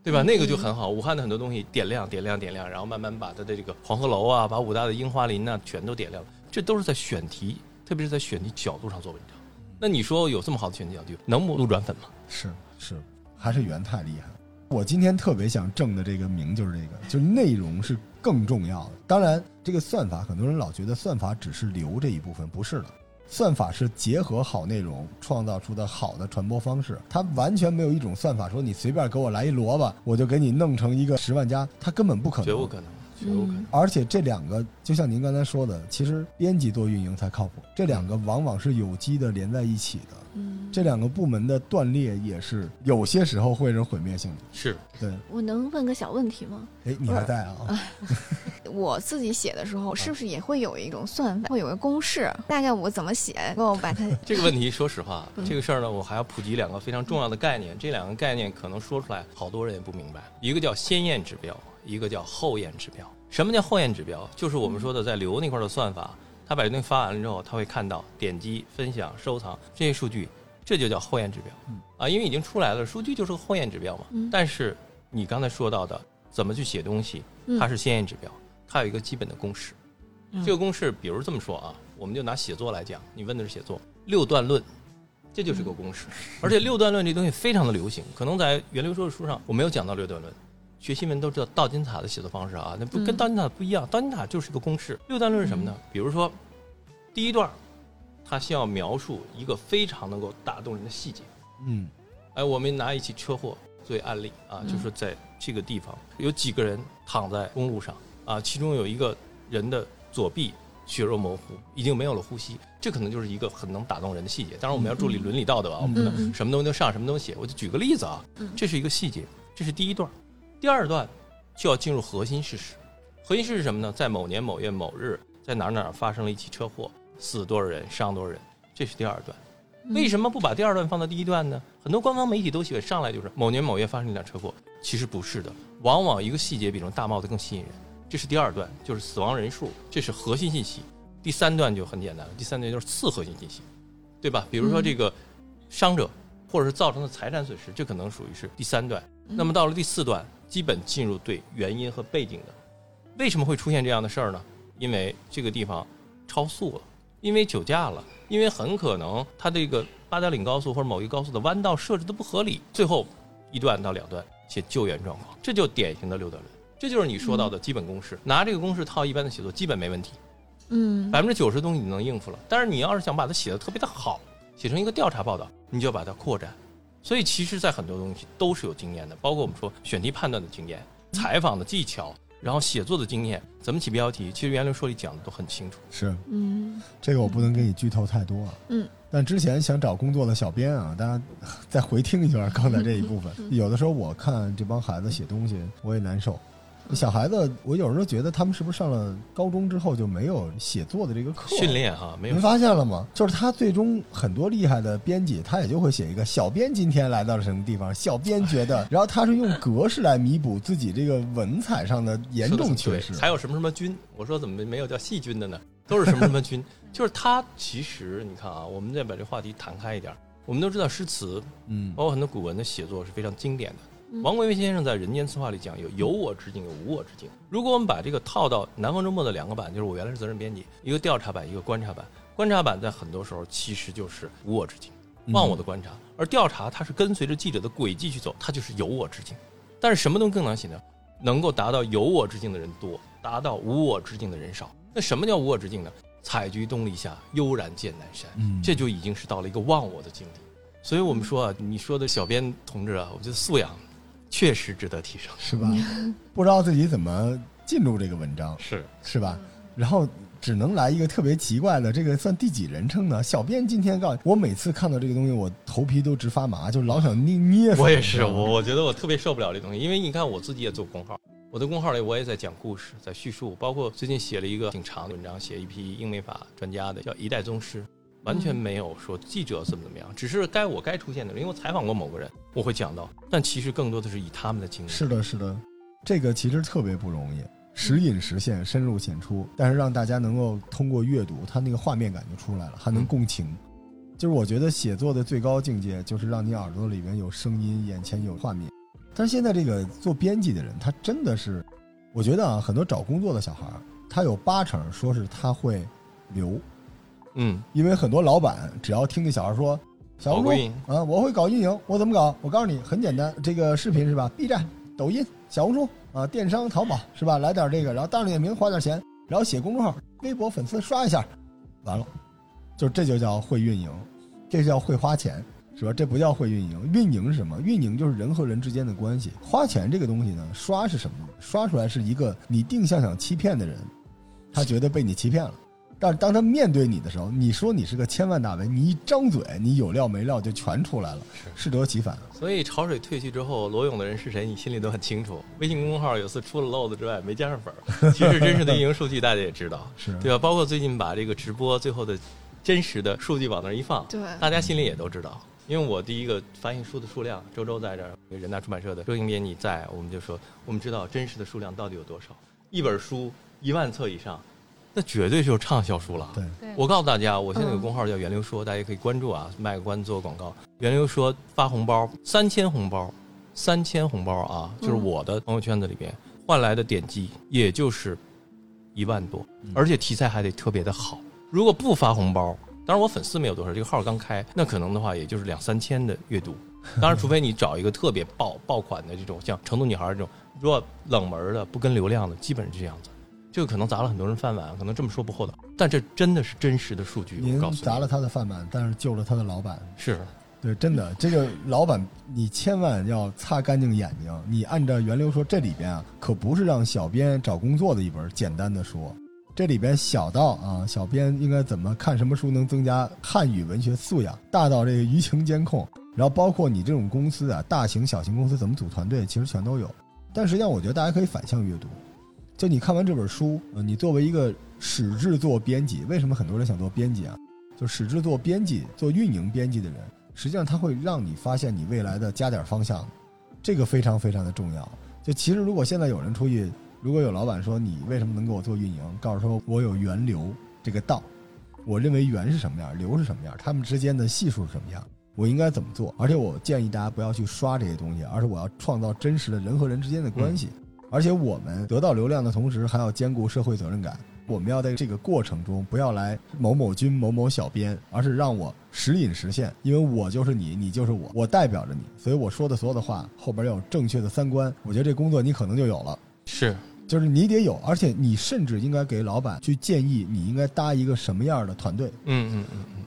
[SPEAKER 4] 对吧？那个就很好，武汉的很多东西点亮、点亮、点亮，然后慢慢把它的这个黄鹤楼啊，把武大的樱花林呐，全都点亮了。这都是在选题，特别是在选题角度上做文章。那你说有这么好的选题角度，能不路转粉吗？
[SPEAKER 2] 是是，还是源太厉害。我今天特别想挣的这个名就是这个，就是内容是更重要的。当然，这个算法很多人老觉得算法只是留这一部分，不是的。算法是结合好内容创造出的好的传播方式，它完全没有一种算法说你随便给我来一萝卜，我就给你弄成一个十万加，它根本不可能，
[SPEAKER 4] 绝不可能。
[SPEAKER 2] 而且这两个就像您刚才说的，其实编辑做运营才靠谱。这两个往往是有机的连在一起的。嗯，这两个部门的断裂也是有些时候会是毁灭性的。
[SPEAKER 4] 是，
[SPEAKER 2] 对。
[SPEAKER 1] 我能问个小问题吗？
[SPEAKER 2] 哎，你还在啊？
[SPEAKER 1] 我自己写的时候是不是也会有一种算法，会有个公式？大概我怎么写，给我把它。
[SPEAKER 4] 这个问题，说实话，这个事儿呢，我还要普及两个非常重要的概念。这两个概念可能说出来，好多人也不明白。一个叫先验指标。一个叫后验指标，什么叫后验指标？就是我们说的在流那块的算法，他把这东西发完了之后，他会看到点击、分享、收藏这些数据，这就叫后验指标。啊，因为已经出来了，数据就是个后验指标嘛。但是你刚才说到的怎么去写东西，它是先验指标，它有一个基本的公式。这个公式，比如这么说啊，我们就拿写作来讲，你问的是写作六段论，这就是个公式。而且六段论这东西非常的流行，可能在源流说的书上我没有讲到六段论。学新闻都知道道金塔的写作方式啊，那不
[SPEAKER 1] 嗯
[SPEAKER 4] 跟道金塔不一样。道金塔就是个公式。六段论是什么呢？比如说，第一段，它需要描述一个非常能够打动人的细节。
[SPEAKER 2] 嗯
[SPEAKER 4] 哎，我们拿一起车祸作为案例啊，
[SPEAKER 1] 嗯
[SPEAKER 4] 就是在这个地方有几个人躺在公路上啊，其中有一个人的左臂血肉模糊，已经没有了呼吸，这可能就是一个很能打动人的细节。当然，我们要注意伦理道德啊，我们不能
[SPEAKER 1] 嗯
[SPEAKER 4] 什么东西都上，什么东西写。我就举个例子啊
[SPEAKER 1] 嗯，
[SPEAKER 4] 这是一个细节，这是第一段，第二段就要进入核心事实。核心事实是什么呢？在某年某月某日，在哪儿哪儿发生了一起车祸，死多少人，伤多少人，这是第二段。为什么不把第二段放到第一段呢？很多官方媒体都喜欢上来就是某年某月发生一辆车祸，其实不是的，往往一个细节比这种大帽子更吸引人。这是第二段，就是死亡人数，这是核心信息。第三段就很简单了，第三段就是次核心信息，对吧？比如说这个伤者或者是造成的财产损失，这可能属于是第三段。
[SPEAKER 1] 嗯
[SPEAKER 4] 那么到了第四段，基本进入对原因和背景的。为什么会出现这样的事儿呢？因为这个地方超速了，因为酒驾了，因为很可能它这个八达岭高速或者某一高速的弯道设置的不合理。最后一段到两段写救援状况，这就典型的六段论，这就是你说到的基本公式。拿这个公式套一般的写作，基本没问题，
[SPEAKER 1] 嗯
[SPEAKER 4] 百分之九十东西你能应付了。但是你要是想把它写的特别的好，写成一个调查报道，你就要把它扩展。所以其实，在很多东西都是有经验的，包括我们说选题判断的经验、采访的技巧，然后写作的经验，怎么起标题，其实袁流说里讲的都很清楚。
[SPEAKER 2] 是
[SPEAKER 1] 嗯
[SPEAKER 2] 这个我不能给你剧透太多啊。
[SPEAKER 1] 嗯，
[SPEAKER 2] 但之前想找工作的小编啊，大家再回听一下刚才这一部分。有的时候我看这帮孩子写东西，我也难受。小孩子，我有时候觉得他们是不是上了高中之后就没有写作的这个课
[SPEAKER 4] 训？练哈，没有
[SPEAKER 2] 您发现了吗？就是他最终很多厉害的编辑，他也就会写一个小编今天来到了什么地方，小编觉得，然后他是用格式来弥补自己这个文采上的严重缺失。
[SPEAKER 4] 对还有什么什么菌？我说怎么没有叫细菌的呢？都是什么什么菌？就是他其实你看啊，我们再把这话题谈开一点，我们都知道诗词，
[SPEAKER 2] 嗯
[SPEAKER 4] 包括很多古文的写作是非常经典的。
[SPEAKER 1] 嗯
[SPEAKER 4] 王国维先生在《人间词话》里讲有有我之境，有无我之境。如果我们把这个套到南方周末的两个版，就是我原来是责任编辑，一个调查版，一个观察版。观察版在很多时候其实就是无我之境，忘我的观察；而调查它是跟随着记者的轨迹去走，它就是有我之境。但是什么东西更难写呢？能够达到有我之境的人多，达到无我之境的人少。那什么叫无我之境呢？采菊东篱下，悠然见南山。
[SPEAKER 2] 嗯
[SPEAKER 4] 这就已经是到了一个忘我的境地。所以我们说啊，你说的小编同志啊，我觉得素养确实值得提升。
[SPEAKER 2] 是吧？不知道自己怎么进入这个文章，
[SPEAKER 4] 是，
[SPEAKER 2] 是吧？然后只能来一个特别奇怪的，这个算第几人称呢？小编今天告诉我，每次看到这个东西，我头皮都直发麻，就老想捏捏。
[SPEAKER 4] 我也是，我我觉得我特别受不了这东西，因为你看我自己也做公号，我的公号里我也在讲故事，在叙述，包括最近写了一个挺长的文章，写一批英美法专家的，叫《一代宗师》。完全没有说记者怎么怎么样，只是该我该出现的人，因为我采访过某个人，我会讲到，但其实更多的是以他们的经历。
[SPEAKER 2] 是的，是的，这个其实特别不容易，时隐时现，深入浅出，但是让大家能够通过阅读，它那个画面感就出来了，还能共情。就是我觉得写作的最高境界，就是让你耳朵里面有声音，眼前有画面。但是现在这个做编辑的人，他真的是，我觉得啊，很多找工作的小孩儿，他有八成说是他会留，
[SPEAKER 4] 嗯，
[SPEAKER 2] 因为很多老板只要听那小孩说，小红书
[SPEAKER 4] 搞运营
[SPEAKER 2] 啊，我会搞运营，我怎么搞？我告诉你，很简单，这个视频是吧？B 站、抖音、小红书啊，电商、淘宝是吧？来点这个，然后大众点评花点钱，然后写公众号、微博粉丝刷一下，完了，就这就叫会运营，这叫会花钱。是吧？这不叫会运营，运营是什么？运营就是人和人之间的关系。花钱这个东西呢，刷是什么呢？刷出来是一个你定向想欺骗的人，他觉得被你欺骗了。但是当他面对你的时候，你说你是个千万大 V，你一张嘴，你有料没料就全出来了，适得其反。
[SPEAKER 4] 所以潮水退去之后，罗勇的人是谁，你心里都很清楚。微信公众号有次出了漏子之外，没加上粉儿。其实真实的运营数据大家也知道，
[SPEAKER 2] 是
[SPEAKER 4] 对吧？包括最近把这个直播最后的真实的数据往那儿一放，
[SPEAKER 1] 对
[SPEAKER 4] 大家心里也都知道。因为我第一个翻译书的数量，周周在这儿，人大出版社的周英编辑在，我们就说，我们知道真实的数量到底有多少。一本书一万册以上，那绝对就是畅销书了。
[SPEAKER 2] 对，
[SPEAKER 3] 对，
[SPEAKER 4] 我告诉大家，我现在有个
[SPEAKER 1] 嗯
[SPEAKER 4] 公号叫源流说，大家可以关注啊，卖个关子做个广告。源流说发红包，三千红包，三千红包啊，就是
[SPEAKER 1] 嗯
[SPEAKER 4] 我的朋友圈子里边换来的点击，也就是一万多，而且题材还得特别的好。如果不发红包，当然我粉丝没有多少，这个号刚开，那可能的话也就是两三千的阅读。当然，除非你找一个特别爆爆款的这种，像成都女孩这种，如果冷门的不跟流量的，基本是这样子。这个可能砸了很多人饭碗，可能这么说不厚道，但这真的是真实的数据。
[SPEAKER 2] 您砸了他的饭碗，但是救了他的老板。
[SPEAKER 4] 是
[SPEAKER 2] 对，真的，这个老板你千万要擦干净眼睛。你按照源流说，这里边啊，可不是让小编找工作的一本简单的书。这里边小到啊，小编应该怎么看什么书能增加汉语文学素养，大到这个舆情监控，然后包括你这种公司啊，大型小型公司怎么组团队，其实全都有。但实际上，我觉得大家可以反向阅读。就你看完这本书，呃，你作为一个史制作编辑，为什么很多人想做编辑啊？就史制作编辑、做运营编辑的人，实际上他会让你发现你未来的加点方向，这个非常非常的重要。就其实如果现在有人出去，如果有老板说你为什么能给我做运营，告诉说我有源流这个道，我认为源是什么样，流是什么样，他们之间的系数是什么样，我应该怎么做？而且我建议大家不要去刷这些东西，而是我要创造真实的人和人之间的关系。而且我们得到流量的同时，还要兼顾社会责任感。我们要在这个过程中，不要来某某君、某某小编，而是让我时隐时现，因为我就是你，你就是我，我代表着你，所以我说的所有的话后边要有正确的三观。我觉得这工作你可能就有了，
[SPEAKER 4] 是，
[SPEAKER 2] 就是你得有，而且你甚至应该给老板去建议，你应该搭一个什么样的团队。
[SPEAKER 4] 嗯嗯嗯嗯，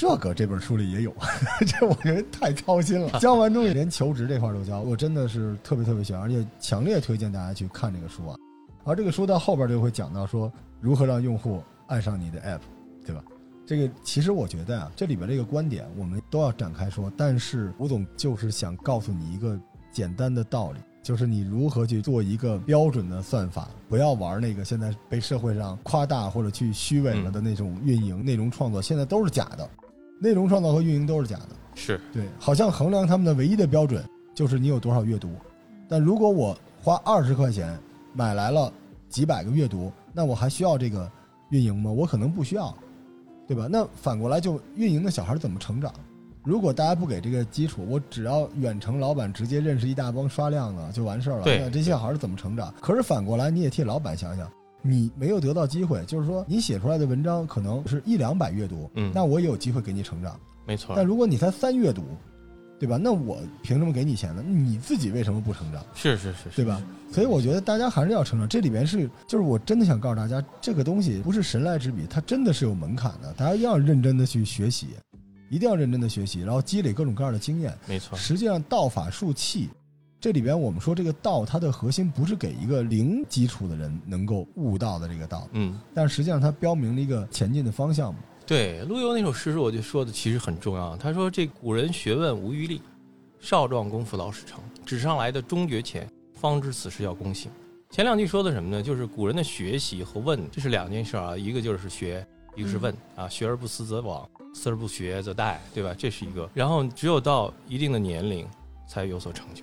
[SPEAKER 2] 这个这本书里也有，这我觉得太操心了。教完之后连求职这块都教，我真的是特别特别喜欢，而且强烈推荐大家去看这个书啊。而这个书到后边就会讲到说如何让用户爱上你的 app，对吧？这个其实我觉得啊，这里边这个观点我们都要展开说。但是吴总就是想告诉你一个简单的道理，就是你如何去做一个标准的算法，不要玩那个现在被社会上夸大或者去虚伪了的那种运营、内容创作，现在都是假的。内容创造和运营都是假的，
[SPEAKER 4] 是
[SPEAKER 2] 对，好像衡量他们的唯一的标准就是你有多少阅读。但如果我花二十块钱买来了几百个阅读，那我还需要这个运营吗？我可能不需要，对吧？那反过来就运营的小孩怎么成长？如果大家不给这个基础，我只要远程老板直接认识一大帮刷量的就完事儿了，
[SPEAKER 4] 对
[SPEAKER 2] 那这些小孩怎么成长？可是反过来你也替老板想想。你没有得到机会，就是说你写出来的文章可能是一两百阅读，
[SPEAKER 4] 嗯
[SPEAKER 2] 那我也有机会给你成长。
[SPEAKER 4] 没错
[SPEAKER 2] 但，如果你才三阅读，对吧？那我凭什么给你钱呢？你自己为什么不成长，
[SPEAKER 4] 是是是，是
[SPEAKER 2] 对吧？？所以我觉得大家还是要成长。这里边是，就是我真的想告诉大家，这个东西不是神来之笔，它真的是有门槛的。大家一定要认真的去学习，一定要认真的学习，然后积累各种各样的经验。
[SPEAKER 4] 没错，
[SPEAKER 2] 实际上，道法术器，这里边我们说这个道，它的核心不是给一个零基础的人能够悟到的这个道，
[SPEAKER 4] 嗯。
[SPEAKER 2] 但实际上它标明了一个前进的方向嘛。
[SPEAKER 4] 对，陆游那首诗，我就说的其实很重要。他说：“这古人学问无余力，少壮功夫老始成。纸上来的终觉浅，方知此事要躬行。”前两句说的什么呢？就是古人的学习和问，这是两件事啊。一个就是学，一个是问啊。学而不思则罔，思而不学则殆，对吧？这是一个。然后只有到一定的年龄，才有所成就，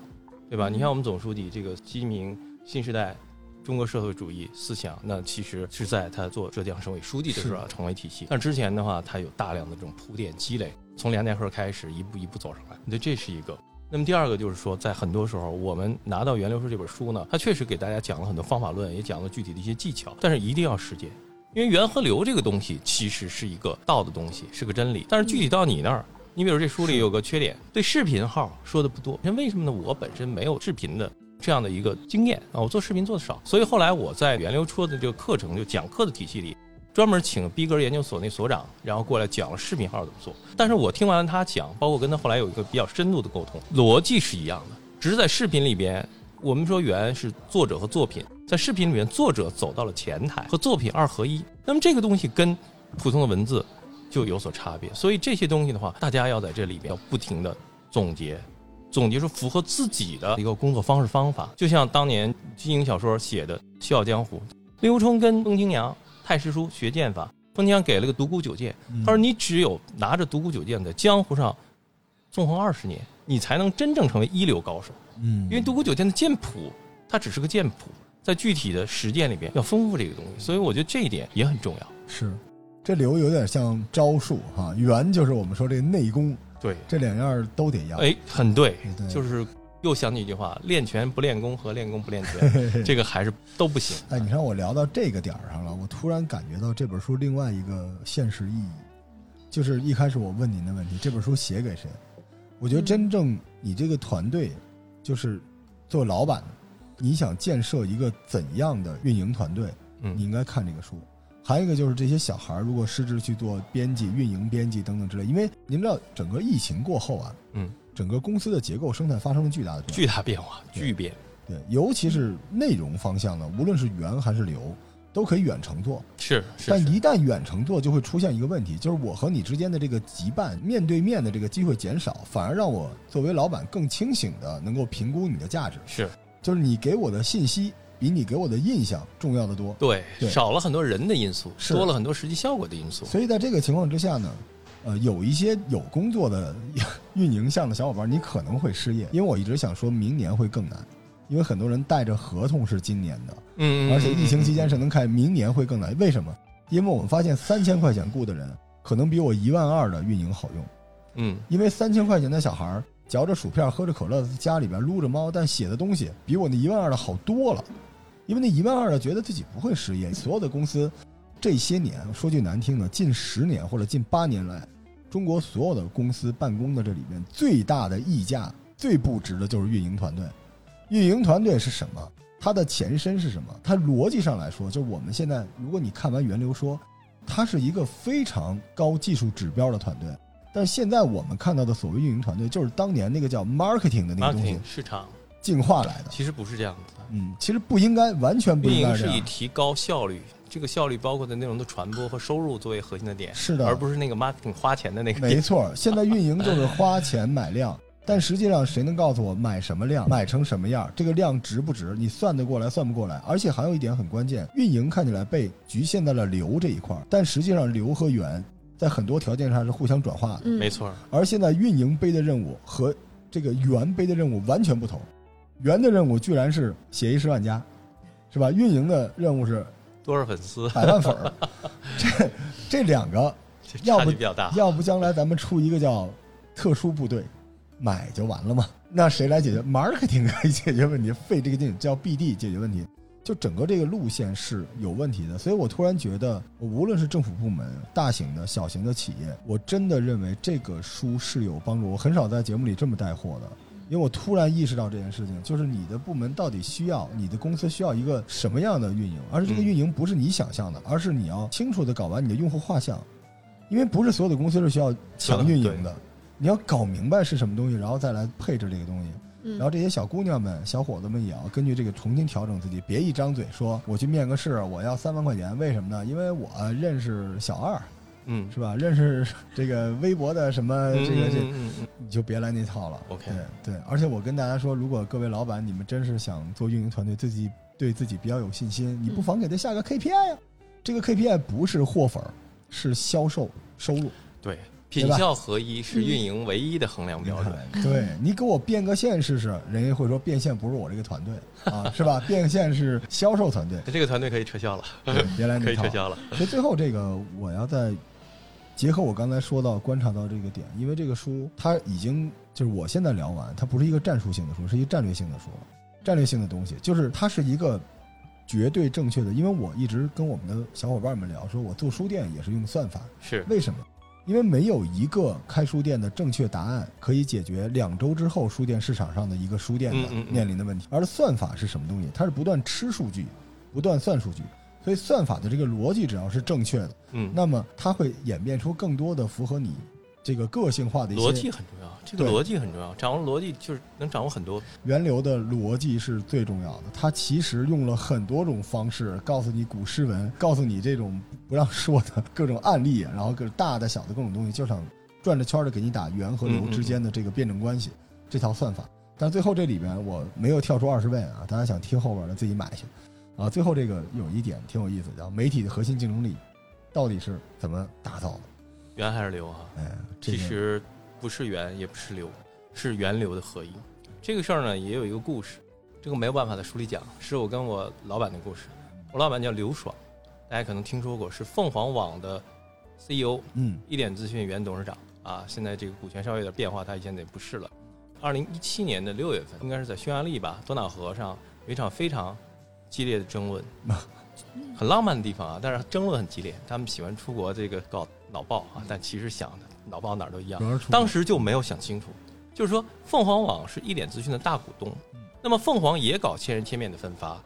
[SPEAKER 4] 对吧？你看我们总书记这个鸡鸣新时代中国社会主义思想，那其实是在他做浙江省委书记的时候啊成为体系。但之前的话，他有大量的这种铺垫积累，从梁家河开始一步一步走上来。那，这是一个。那么第二个就是说，在很多时候，我们拿到《源流书》这本书呢，它确实给大家讲了很多方法论，也讲了具体的一些技巧，但是一定要实践，因为源和流这个东西其实是一个道的东西，是个真理，但是具体到你那儿。你比如这书里有个缺点，对视频号说的不多。那为什么呢？我本身没有视频的这样的一个经验啊，我做视频做的少，所以后来我在源流出的这个课程，就讲课的体系里，专门请逼格研究所那所长，然后过来讲了视频号怎么做。但是我听完了他讲，包括跟他后来有一个比较深度的沟通，逻辑是一样的，只是在视频里边，我们说原是作者和作品，在视频里面，作者走到了前台，和作品二合一。那么这个东西跟普通的文字就有所差别，所以这些东西的话，大家要在这里边要不停的总结，总结出符合自己的一个工作方式方法。就像当年金庸小说写的《笑傲江湖》，刘冲跟风清扬、太师叔学剑法，风清扬给了个独孤九剑，他说你只有拿着独孤九剑在江湖上纵横二十年，你才能真正成为一流高手。
[SPEAKER 2] 嗯，
[SPEAKER 4] 因为独孤九剑的剑谱，它只是个剑谱，在具体的实践里边要丰富这个东西，所以我觉得这一点也很重要。
[SPEAKER 2] 是，这流有点像招数哈，圆就是我们说这内功，
[SPEAKER 4] 对，
[SPEAKER 2] 这两样都得要。
[SPEAKER 4] 哎，很对，
[SPEAKER 2] 对
[SPEAKER 4] 就是又想起一句话：练拳不练功和练功不练拳，这个还是都不行。
[SPEAKER 2] 哎，你看我聊到这个点儿上了，我突然感觉到这本书另外一个现实意义，就是一开始我问您的问题，这本书写给谁？我觉得真正你这个团队，就是做老板，你想建设一个怎样的运营团队，
[SPEAKER 4] 嗯
[SPEAKER 2] 你应该看这个书。还有一个就是这些小孩儿如果失职去做编辑、运营编辑等等之类，因为您知道整个疫情过后啊，
[SPEAKER 4] 嗯，
[SPEAKER 2] 整个公司的结构生态发生了巨大的变化。
[SPEAKER 4] 巨大变化，巨变，
[SPEAKER 2] 对，尤其是内容方向呢，无论是源还是流，都可以远程做。
[SPEAKER 4] 是
[SPEAKER 2] 但一旦远程做，就会出现一个问题，就是我和你之间的这个羁绊，面对面的这个机会减少，反而让我作为老板更清醒的能够评估你的价值。
[SPEAKER 4] 是
[SPEAKER 2] 就是你给我的信息比你给我的印象重要的多。
[SPEAKER 4] 对，
[SPEAKER 2] 对
[SPEAKER 4] 少了很多人的因素，
[SPEAKER 2] 是
[SPEAKER 4] 多了很多实际效果的因素。
[SPEAKER 2] 所以在这个情况之下呢，呃，有一些有工作的运营项的小伙伴，你可能会失业，因为我一直想说明年会更难，因为很多人带着合同是今年的，
[SPEAKER 4] 嗯，嗯
[SPEAKER 2] 而且疫情期间是能开明年会更难。为什么？因为我们发现三千块钱雇的人，可能比我一万二的运营好用。
[SPEAKER 4] 嗯，
[SPEAKER 2] 因为三千块钱的小孩儿嚼着薯片喝着可乐，在家里边撸着猫，但写的东西比我那一万二的好多了。因为那一万二的觉得自己不会失业，所有的公司这些年说句难听的，近十年或者近八年来，中国所有的公司办公的这里面最大的溢价、最不值的就是运营团队。运营团队是什么？它的前身是什么？它逻辑上来说，就是我们现在，如果你看完源流说，它是一个非常高技术指标的团队。但是现在我们看到的所谓运营团队，就是当年那个叫 marketing 的那个东西
[SPEAKER 4] 市场
[SPEAKER 2] 进化来的。
[SPEAKER 4] 其实不是这样子的。
[SPEAKER 2] 嗯，其实不应该，完全不
[SPEAKER 4] 运营是以
[SPEAKER 2] 应该这样。
[SPEAKER 4] 提高效率，这个效率包括的内容的传播和收入作为核心的点，
[SPEAKER 2] 是的
[SPEAKER 4] 而不是那个 marketing 花钱的那个。
[SPEAKER 2] 没错，现在运营就是花钱买量，但实际上谁能告诉我买什么量，买成什么样，这个量值不值？你算得过来，算不过来。而且还有一点很关键，运营看起来被局限在了流这一块儿，但实际上流和源在很多条件上是互相转化的。
[SPEAKER 1] 嗯，
[SPEAKER 4] 没错，
[SPEAKER 2] 而现在运营背的任务和这个源背的任务完全不同，源的任务居然是写一十万加，是吧？运营的任务是
[SPEAKER 4] 多少粉丝，
[SPEAKER 2] 百万粉儿，这这两个，要不。要不将来咱们出一个叫特殊部队，买就完了嘛？那谁来解决？marketing 可以解决问题，费这个劲叫 BD 解决问题。就整个这个路线是有问题的，所以我突然觉得，无论是政府部门、大型的、小型的企业，我真的认为这个书是有帮助。我很少在节目里这么带货的，因为我突然意识到这件事情，就是你的部门到底需要，你的公司需要一个什么样的运营，而是这个
[SPEAKER 4] 嗯
[SPEAKER 2] 运营不是你想象的，而是你要清楚的搞完你的用户画像，因为不是所有的公司是需要强运营的，你要搞明白是什么东西，然后再来配置这个东西。
[SPEAKER 1] 嗯
[SPEAKER 2] 然后这些小姑娘们、小伙子们也要根据这个重新调整自己，别一张嘴说我去面个试，我要三万块钱，为什么呢？因为我认识小二，
[SPEAKER 4] 嗯，
[SPEAKER 2] 是吧？认识这个微博的什么
[SPEAKER 4] 嗯
[SPEAKER 2] 这个这，你就别来那套了。
[SPEAKER 4] OK
[SPEAKER 2] 对对，而且我跟大家说，如果各位老板你们真是想做运营团队，自己对自己比较有信心，你不妨给他下个 KPI 呀、这个 KPI 不是货粉儿，是销售收入。
[SPEAKER 4] 对，品效合一是运营唯一的衡量标准。
[SPEAKER 2] 对你给我变个现试试，人家会说变现不是我这个团队啊，是吧？变现是销售团队，
[SPEAKER 4] 这个团队可以撤销了，
[SPEAKER 2] 对别来
[SPEAKER 4] 可
[SPEAKER 2] 那套。
[SPEAKER 4] 以撤销了。
[SPEAKER 2] 所以最后这个我要再结合我刚才说到观察到这个点，因为这个书它已经就是我现在聊完，它不是一个战术性的书，是一个战略性的书，战略性的东西，就是它是一个绝对正确的。因为我一直跟我们的小伙伴们聊，说我做书店也是用算法，
[SPEAKER 4] 是，
[SPEAKER 2] 为什么？因为没有一个开书店的正确答案可以解决两周之后书店市场上的一个书店的面临的问题。而算法是什么东西？它是不断吃数据，不断算数据。所以算法的这个逻辑只要是正确的，
[SPEAKER 4] 嗯，
[SPEAKER 2] 那么它会演变出更多的符合你这个个性化的一些
[SPEAKER 4] 逻辑很重要，这个逻辑很重要，掌握逻辑就是能掌握很多。
[SPEAKER 2] 源流的逻辑是最重要的。它其实用了很多种方式告诉你古诗文，告诉你这种不让说的各种案例，然后各大的小的各种东西，就想转着圈的给你打源和流之间的这个辩证关系，这套算法。但最后这里边我没有跳出二十位啊，大家想听后边的自己买去。啊，最后这个有一点挺有意思，叫媒体的核心竞争力到底是怎么打造的？
[SPEAKER 4] 源还是流啊？
[SPEAKER 2] 哎，这个
[SPEAKER 4] 其实不是源也不是流，是源流的合一。这个事儿呢也有一个故事，这个没有办法在书里讲，是我跟我老板的故事。我老板叫刘爽，大家可能听说过，是凤凰网的 CEO，
[SPEAKER 2] 嗯
[SPEAKER 4] 一点资讯原董事长啊。现在这个股权稍微有点变化，他现在也不是了。二零一七年的六月份，应该是在匈牙利吧，多瑙河上有一场非常激烈的争论，很浪漫的地方啊，但是争论很激烈。他们喜欢出国这个搞脑爆啊，但其实想的脑爆哪儿都一样。当时就没有想清楚，就是说凤凰网是一点资讯的大股东，那么凤凰也搞千人千面的分发，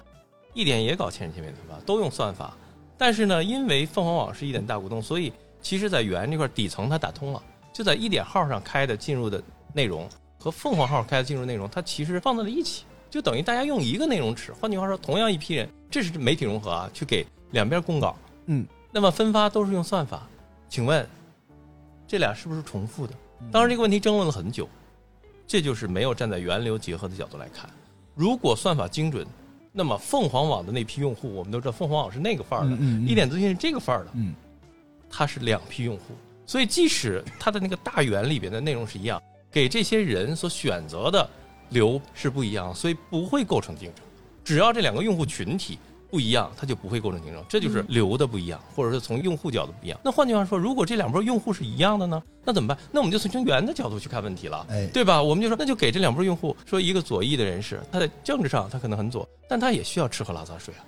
[SPEAKER 4] 一点也搞千人千面的分发，都用算法。但是呢，因为凤凰网是一点大股东，所以其实在原这块底层它打通了，就在一点号上开的进入的内容和凤凰号开的进入内容，它其实放在了一起，就等于大家用一个内容池。换句话说，同样一批人，这是媒体融合啊，去给两边供稿，
[SPEAKER 2] 嗯，
[SPEAKER 4] 那么分发都是用算法，请问这俩是不是重复的？当然，这个问题争论了很久，这就是没有站在源流结合的角度来看。如果算法精准，那么凤凰网的那批用户，我们都知道凤凰网是那个范儿的，
[SPEAKER 2] 嗯嗯嗯
[SPEAKER 4] 一点资讯是这个范儿的，
[SPEAKER 2] 嗯
[SPEAKER 4] 它是两批用户，所以即使它的那个大源里边的内容是一样，给这些人所选择的流是不一样，所以不会构成竞争。只要这两个用户群体不一样，它就不会构成竞争，这就是流的不一样，或者是从用户角度不一样。那换句话说，如果这两波用户是一样的呢，那怎么办？那我们就从源的角度去看问题了，
[SPEAKER 2] 哎
[SPEAKER 4] 对吧？我们就说，那就给这两波用户说，一个左翼的人士，他在政治上他可能很左，但他也需要吃喝拉撒睡啊。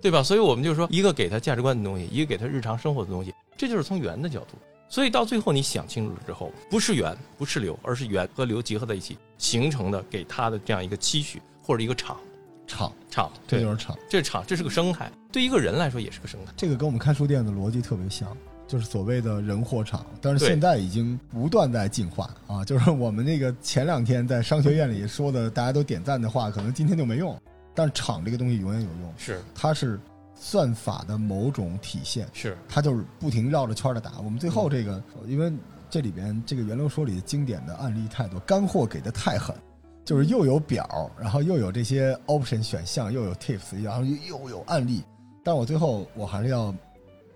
[SPEAKER 4] 对吧？所以我们就说，一个给他价值观的东西，一个给他日常生活的东西，这就是从源的角度。所以到最后你想清楚了之后，不是源，不是流，而是源和流结合在一起形成的，给他的这样一个期许或者一个场
[SPEAKER 2] 场，
[SPEAKER 4] 场。
[SPEAKER 2] 这就，是场。
[SPEAKER 4] 这是场，这是个生态，对一个人来说也是个生态。
[SPEAKER 2] 这个跟我们看书店的逻辑特别像，就是所谓的人货场。但是现在已经不断在进化啊，就是我们那个前两天在商学院里说的，大家都点赞的话，可能今天就没用。但是场这个东西永远有用，
[SPEAKER 4] 是
[SPEAKER 2] 它是算法的某种体现，
[SPEAKER 4] 是，
[SPEAKER 2] 它就是不停绕着圈的打。我们最后这个，因为这里边这个源流说里的经典的案例太多，干货给的太狠，就是又有表，然后又有这些 option 选项，又有 tips，然后又又有案例。但我最后我还是要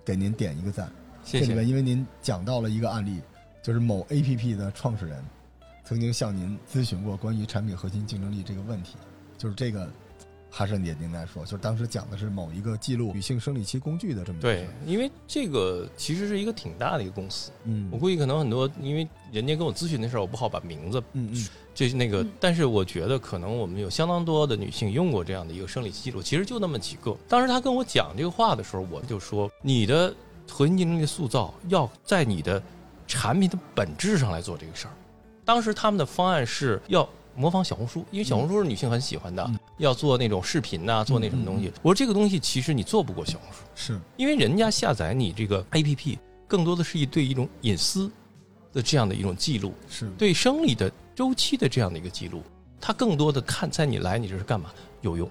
[SPEAKER 2] 给您点一个赞，
[SPEAKER 4] 谢
[SPEAKER 2] 这里面
[SPEAKER 4] 谢。
[SPEAKER 2] 因为您讲到了一个案例，就是某 APP 的创始人曾经向您咨询过关于产品核心竞争力这个问题，就是这个。还是也您来说，就是当时讲的是某一个记录女性生理期工具的这么一个
[SPEAKER 4] 对，因为这个其实是一个挺大的一个公司，
[SPEAKER 2] 嗯。
[SPEAKER 4] 我估计可能很多，因为人家跟我咨询的时候，我不好把名字
[SPEAKER 2] 嗯嗯。
[SPEAKER 4] 就是那个
[SPEAKER 1] 嗯，
[SPEAKER 4] 但是我觉得可能我们有相当多的女性用过这样的一个生理期记录，其实就那么几个。当时他跟我讲这个话的时候，我就说，你的核心竞争力塑造要在你的产品的本质上来做这个事儿。当时他们的方案是要模仿小红书，因为小红书是女性很喜欢的，
[SPEAKER 2] 嗯
[SPEAKER 4] 要做那种视频呐、做那什么东西。我说这个东西其实你做不过小红书。
[SPEAKER 2] 是
[SPEAKER 4] 因为人家下载你这个 APP，更多的是一对一种隐私的这样的一种记录，
[SPEAKER 2] 是
[SPEAKER 4] 对生理的周期的这样的一个记录，它更多的看在你来你这是干嘛有用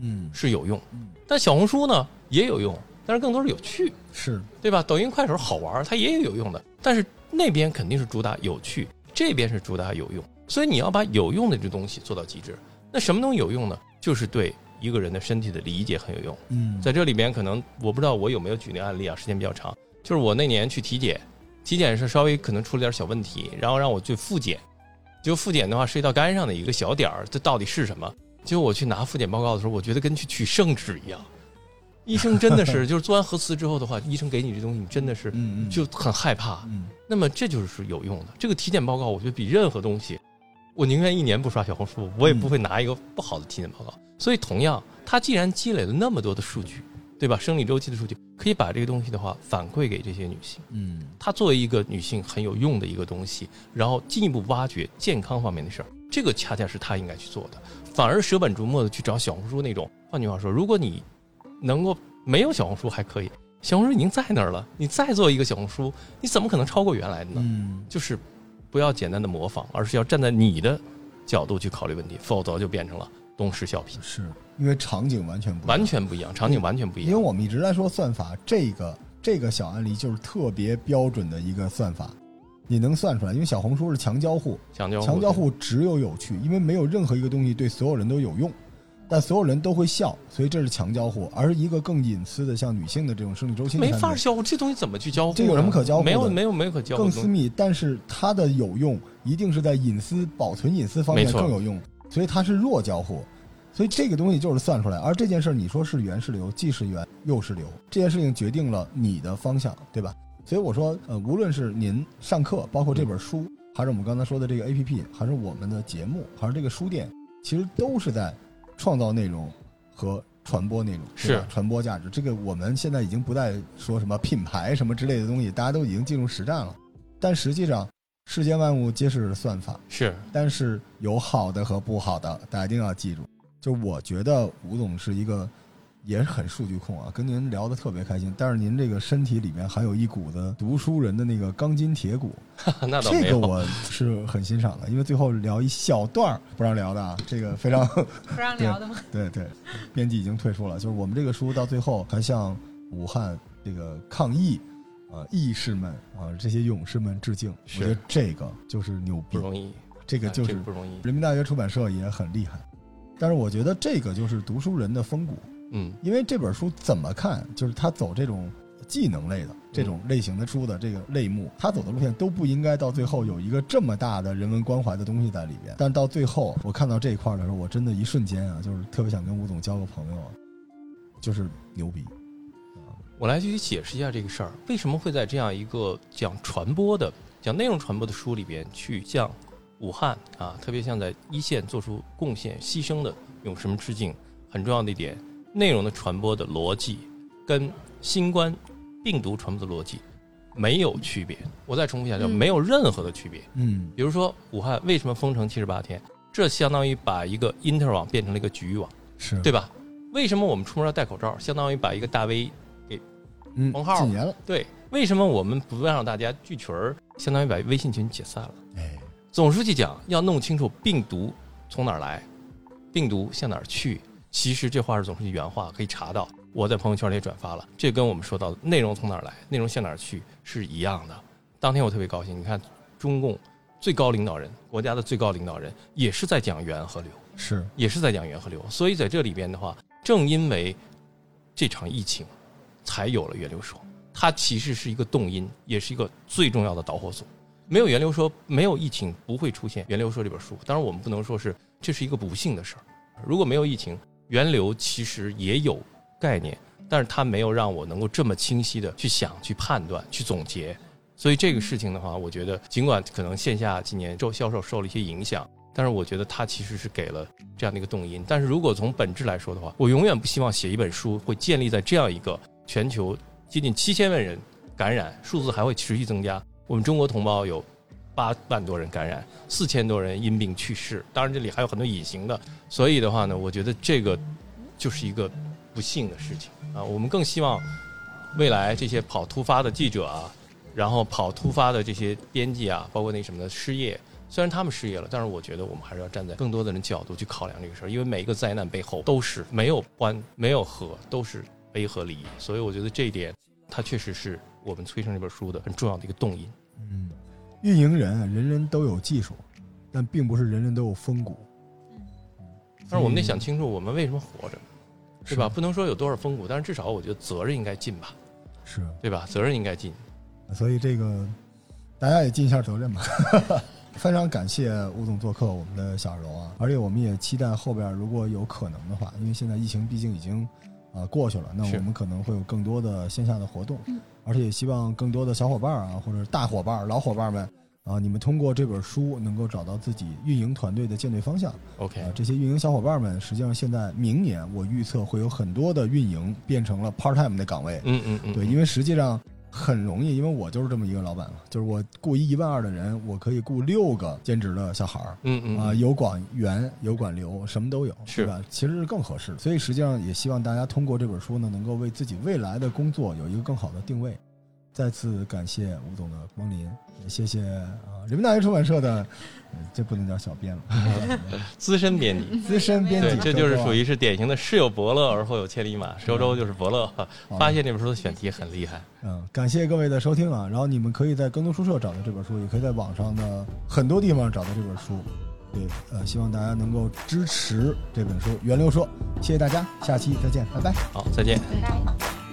[SPEAKER 2] 嗯
[SPEAKER 4] 是有用
[SPEAKER 2] 嗯，
[SPEAKER 4] 但小红书呢也有用，但是更多是有趣，
[SPEAKER 2] 是
[SPEAKER 4] 对吧？抖音、快手好玩，它也有有用的，但是那边肯定是主打有趣，这边是主打有用，所以你要把有用的这东西做到极致。那什么东西有用呢？就是对一个人的身体的理解很有用。
[SPEAKER 2] 嗯
[SPEAKER 4] 在这里边，可能我不知道我有没有举那个案例啊，时间比较长。就是我那年去体检，体检是稍微可能出了点小问题，然后让我去复检。结果复检的话，涉及到肝上的一个小点儿，这到底是什么？结果我去拿复检报告的时候，我觉得跟去取圣旨一样。医生真的是，就是做完核磁之后的话，医生给你这东西，你真的是就很害怕。
[SPEAKER 2] 嗯
[SPEAKER 4] 那么这就是有用的。这个体检报告，我觉得比任何东西，我宁愿一年不刷小红书，我也不会拿一个不好的体检报告。所以，同样，它既然积累了那么多的数据，对吧？生理周期的数据，可以把这个东西的话反馈给这些女性。
[SPEAKER 2] 嗯
[SPEAKER 4] 它作为一个女性很有用的一个东西，然后进一步挖掘健康方面的事儿，这个恰恰是她应该去做的。反而舍本逐末的去找小红书那种。换句话说，如果你能够没有小红书还可以，小红书已经在那儿了，你再做一个小红书，你怎么可能超过原来的呢？
[SPEAKER 2] 嗯
[SPEAKER 4] 就是不要简单的模仿，而是要站在你的角度去考虑问题，否则就变成了东施效颦，
[SPEAKER 2] 是因为场景完全不一样
[SPEAKER 4] 完全不一样，场景完全不一样。
[SPEAKER 2] 因为我们一直在说算法，这个这个小案例就是特别标准的一个算法，你能算出来，因为小红书是强交互，
[SPEAKER 4] 强交互，
[SPEAKER 2] 强交互只有有趣，因为没有任何一个东西对所有人都有用，但所有人都会笑，所以这是强交互。而一个更隐私的，像女性的这种生理周期
[SPEAKER 4] 没法交互，这东西怎么去交互呢？
[SPEAKER 2] 这有什么可交互的
[SPEAKER 4] 没有，没有，没有可交互。
[SPEAKER 2] 更私密，但是它的有用一定是在隐私保存隐私方面更有用，所以它是弱交互。所以这个东西就是算出来，而这件事儿你说是源是流，既是源又是流，这件事情决定了你的方向，对吧？所以我说，呃，无论是您上课，包括这本书，还是我们刚才说的这个 A P P，还是我们的节目，还是这个书店，其实都是在创造内容和传播内容，
[SPEAKER 4] 是
[SPEAKER 2] 传播价值。这个我们现在已经不再说什么品牌什么之类的东西，大家都已经进入实战了。但实际上，世间万物皆是算法，
[SPEAKER 4] 是
[SPEAKER 2] 但是有好的和不好的，大家一定要记住。就我觉得吴总是一个也是很数据控啊，跟您聊得特别开心。但是您这个身体里面还有一股子读书人的那个钢筋铁骨，
[SPEAKER 4] 那倒没有。
[SPEAKER 2] 这个我是很欣赏的。因为最后聊一小段儿不让聊的啊，这个非常
[SPEAKER 3] 不让聊的吗？
[SPEAKER 2] 对对，编辑已经退出了。就是我们这个书到最后还向武汉这个抗疫。啊，义士们啊，这些勇士们致敬。我觉得这个就是牛逼，
[SPEAKER 4] 不容易。
[SPEAKER 2] 这个就是
[SPEAKER 4] 不容易。
[SPEAKER 2] 人民大学出版社也很厉害，但是我觉得这个就是读书人的风骨。
[SPEAKER 4] 嗯，
[SPEAKER 2] 因为这本书怎么看，就是他走这种技能类的这种类型的书的这个类目，他走的路线都不应该到最后有一个这么大的人文关怀的东西在里边。但到最后，我看到这一块的时候，我真的一瞬间啊，就是特别想跟吴总交个朋友，就是牛逼。
[SPEAKER 4] 我来具体解释一下这个事儿，为什么会在这样一个讲传播的、讲内容传播的书里边去向武汉啊，特别像在一线做出贡献、牺牲的勇士们致敬。很重要的一点，内容的传播的逻辑跟新冠病毒传播的逻辑没有区别。我再重复一下，就没有任何的区别。
[SPEAKER 2] 嗯，
[SPEAKER 4] 比如说武汉为什么封城七十八天？这相当于把一个因特网变成了一个局域网，
[SPEAKER 2] 是
[SPEAKER 4] 对吧？为什么我们出门要戴口罩？相当于把一个大 V。
[SPEAKER 2] 给，
[SPEAKER 4] 封号
[SPEAKER 2] 禁言了。
[SPEAKER 4] 对，为什么我们不让大家聚群儿？相当于把微信群解散了。
[SPEAKER 2] 哎，
[SPEAKER 4] 总书记讲要弄清楚病毒从哪儿来，病毒向哪儿去。其实这话是总书记原话，可以查到。我在朋友圈里也转发了。这跟我们说到的内容从哪儿来，内容向哪儿去是一样的。当天我特别高兴，你看中共最高领导人，国家的最高领导人也是在讲源和流，
[SPEAKER 2] 是
[SPEAKER 4] 也是在讲源和流。所以在这里边的话，正因为这场疫情。才有了源流说，它其实是一个动因，也是一个最重要的导火索。没有源流说，没有疫情，不会出现源流说这本书。当然，我们不能说是这是一个不幸的事儿。如果没有疫情，源流其实也有概念，但是它没有让我能够这么清晰的去想、去判断、去总结。所以这个事情的话，我觉得尽管可能线下今年受销售受了一些影响，但是我觉得它其实是给了这样的一个动因。但是如果从本质来说的话，我永远不希望写一本书会建立在这样一个。全球接近七千万人感染，数字还会持续增加。我们中国同胞有八万多人感染，四千多人因病去世。当然，这里还有很多隐形的。所以的话呢，我觉得这个就是一个不幸的事情啊。我们更希望未来这些跑突发的记者啊，然后跑突发的这些编辑啊，包括那什么的失业，虽然他们失业了，但是我觉得我们还是要站在更多的人角度去考量这个事儿，因为每一个灾难背后都是没有欢没有和，都是。悲和离，所以我觉得这一点，它确实是我们催生这本书的很重要的一个动因。
[SPEAKER 2] 嗯，运营人人人都有技术，但并不是人人都有风骨。
[SPEAKER 4] 但是我们得想清楚，我们为什么活着，对吧？不能说有多少风骨，但是至少我觉得责任应该尽吧，
[SPEAKER 2] 是
[SPEAKER 4] 对吧？责任应该尽。
[SPEAKER 2] 所以这个大家也尽一下责任吧。非常感谢吴总做客我们的小柔啊，而且我们也期待后边如果有可能的话，因为现在疫情毕竟已经。啊，过去了，那我们可能会有更多的线下的活动，而且也希望更多的小伙伴啊，或者大伙伴、老伙伴们啊，你们通过这本书能够找到自己运营团队的舰队方向。
[SPEAKER 4] OK，
[SPEAKER 2] 啊，这些运营小伙伴们，实际上现在明年我预测会有很多的运营变成了 part time 的岗位。
[SPEAKER 4] 嗯嗯嗯，
[SPEAKER 2] 对，因为实际上。很容易，因为我就是这么一个老板嘛，就是我雇一一万二的人，我可以雇六个兼职的小孩儿，
[SPEAKER 4] 嗯嗯
[SPEAKER 2] 啊，有管员，有管流，什么都有，是吧？其实是更合适的。所以实际上也希望大家通过这本书呢，能够为自己未来的工作有一个更好的定位。再次感谢吴总的光临，也谢谢啊人民大学出版社的，这不能叫小编了，
[SPEAKER 4] 资深编辑，
[SPEAKER 2] 资深编辑，
[SPEAKER 4] 这就是属于是典型的“事有伯乐而后有千里马”，周周就是伯乐，发现这本书的选题很厉害。
[SPEAKER 2] 嗯，感谢各位的收听啊，然后你们可以在更多书社找到这本书，也可以在网上的很多地方找到这本书。对，呃，希望大家能够支持这本书。源流说，谢谢大家，下期再见，拜拜。
[SPEAKER 4] 好，再见。
[SPEAKER 3] 拜拜。